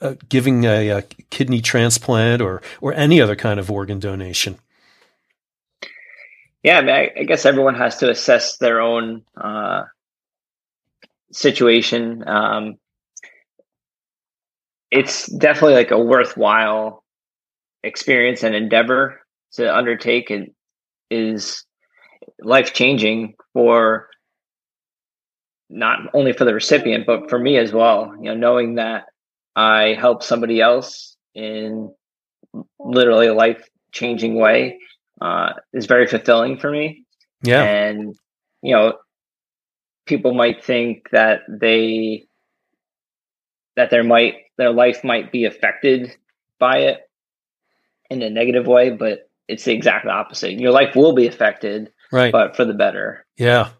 uh, giving a, a, kidney transplant or or any other kind of organ donation? Yeah, I, mean, I, I guess everyone has to assess their own uh, situation. Um, it's definitely like a worthwhile experience and endeavor to undertake. It is life changing for not only for the recipient but for me as well. You know, knowing that I help somebody else in literally a life changing way uh, is very fulfilling for me. Yeah, and you know, people might think that they that there might their life might be affected by it in a negative way, but it's the exact opposite. Your life will be affected, right? But for the better. Yeah.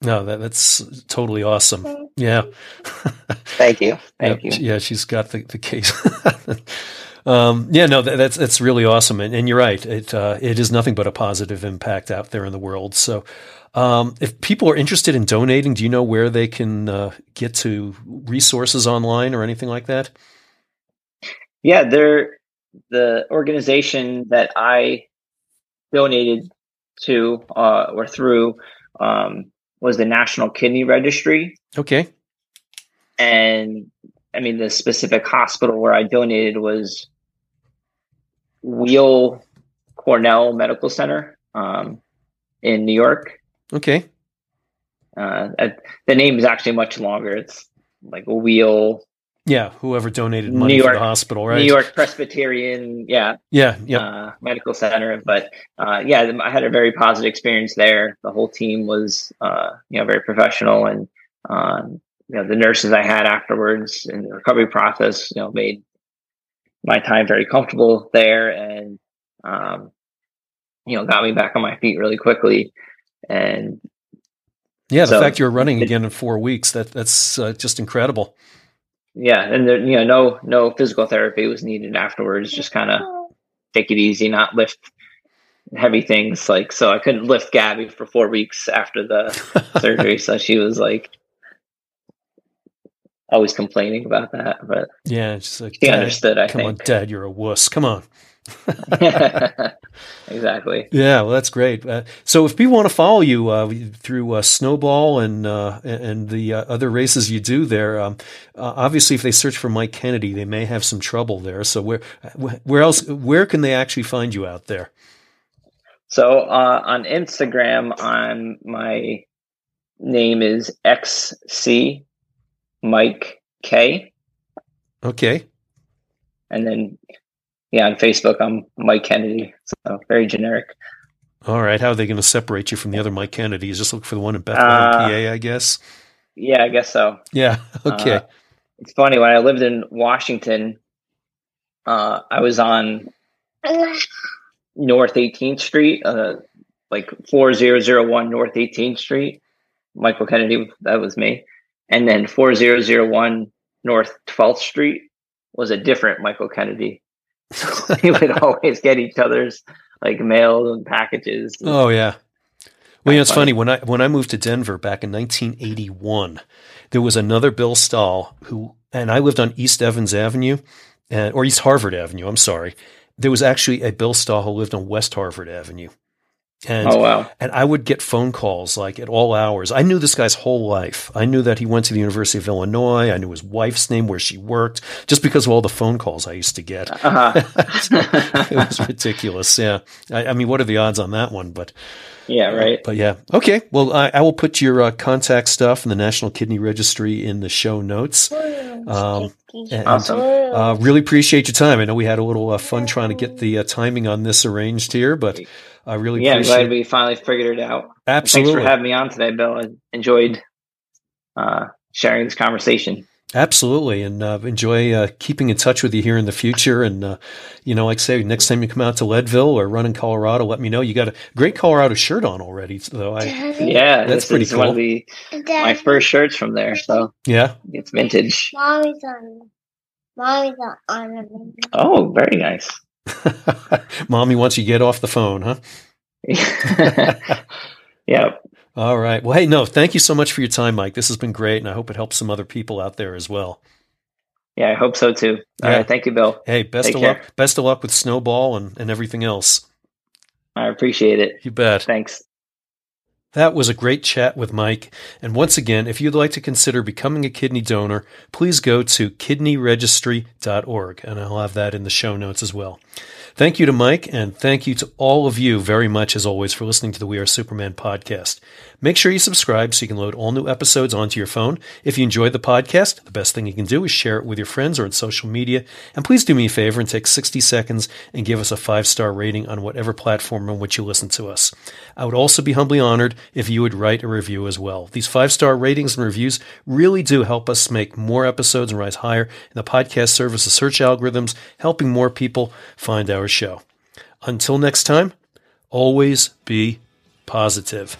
No, that, that's totally awesome. Yeah. Thank you. Thank yeah, you. Yeah, she's got the, the case. um, yeah, no, that, that's that's really awesome, and, and you're right. It uh, it is nothing but a positive impact out there in the world. So, um, if people are interested in donating, do you know where they can uh, get to resources online or anything like that? Yeah, they're the organization that I donated to uh, or through um, was the National Kidney Registry. Okay. And I mean, the specific hospital where I donated was Weill Cornell Medical Center um, in New York. Okay. Uh, the name is actually much longer. It's like Wheel. Yeah, whoever donated money New York, for the hospital, right? New York Presbyterian, yeah, yeah, yeah, uh, medical center. But uh, yeah, I had a very positive experience there. The whole team was, uh, you know, very professional, and um, you know, the nurses I had afterwards in the recovery process, you know, made my time very comfortable there, and um, you know, got me back on my feet really quickly. And yeah, the so fact you're running again in four weeks that that's uh, just incredible. Yeah, and there, you know, no no physical therapy was needed afterwards. Just kind of take it easy, not lift heavy things. Like so, I couldn't lift Gabby for four weeks after the surgery. So she was like always complaining about that. But yeah, just like she understood. I come think. on, Dad, you're a wuss. Come on. exactly. Yeah, well, that's great. Uh, so, if people want to follow you uh, through uh, Snowball and uh, and the uh, other races you do there, um, uh, obviously, if they search for Mike Kennedy, they may have some trouble there. So, where where else? Where can they actually find you out there? So, on Instagram, on my name is XC Mike K. Okay. And then yeah, on Facebook, I'm Mike Kennedy. So very generic. All right. How are they going to separate you from the other Mike Kennedy? Kennedys? Just look for the one in Bethlehem, uh, PA, I guess. Yeah, I guess so. Yeah. Okay. Uh, it's funny when I lived in Washington, uh, I was on North 18th Street, uh, like 4001 North 18th Street. Michael Kennedy, that was me. And then 4001 North 12th Street was a different Michael Kennedy. We would always get each other's like mail and packages. Oh yeah, Well, you know, it's funny when I when I moved to Denver back in 1981, there was another Bill Stahl who, and I lived on East Evans Avenue, and, or East Harvard Avenue. I'm sorry. There was actually a Bill Stahl who lived on West Harvard Avenue. And, oh wow! And I would get phone calls like at all hours. I knew this guy's whole life. I knew that he went to the University of Illinois. I knew his wife's name, where she worked, just because of all the phone calls I used to get. Uh-huh. it was ridiculous. Yeah, I, I, mean, what are the odds on that one? But yeah, right. But yeah, okay. Well, I, I will put your uh, contact stuff and the National Kidney Registry in the show notes. Um, and, awesome. Uh, really appreciate your time. I know we had a little uh, fun trying to get the uh, timing on this arranged here, but. I really appreciate it. yeah, I'm glad we finally figured it out. Absolutely. Thanks for having me on today, Bill. I enjoyed uh, sharing this conversation. Absolutely, and uh, enjoy uh, keeping in touch with you here in the future. And uh, you know, like I say, next time you come out to Leadville or run in Colorado, let me know. You got a great Colorado shirt on already, though. I, yeah, that's pretty cool. One of the, my first shirts from there, so yeah, it's vintage. Mommy's on. Mommy's on. Oh, very nice. Mommy wants you to get off the phone, huh? yep. All right. Well, hey, no, thank you so much for your time, Mike. This has been great, and I hope it helps some other people out there as well. Yeah, I hope so too. All yeah. right, thank you, Bill. Hey, best Take of care. luck. Best of luck with Snowball and, and everything else. I appreciate it. You bet. Thanks. That was a great chat with Mike. And once again, if you'd like to consider becoming a kidney donor, please go to kidneyregistry.org, and I'll have that in the show notes as well. Thank you to Mike, and thank you to all of you very much, as always, for listening to the We Are Superman podcast. Make sure you subscribe so you can load all new episodes onto your phone. If you enjoyed the podcast, the best thing you can do is share it with your friends or on social media. And please do me a favor and take 60 seconds and give us a five star rating on whatever platform on which you listen to us. I would also be humbly honored if you would write a review as well. These five star ratings and reviews really do help us make more episodes and rise higher in the podcast services search algorithms, helping more people find our show. Until next time, always be positive.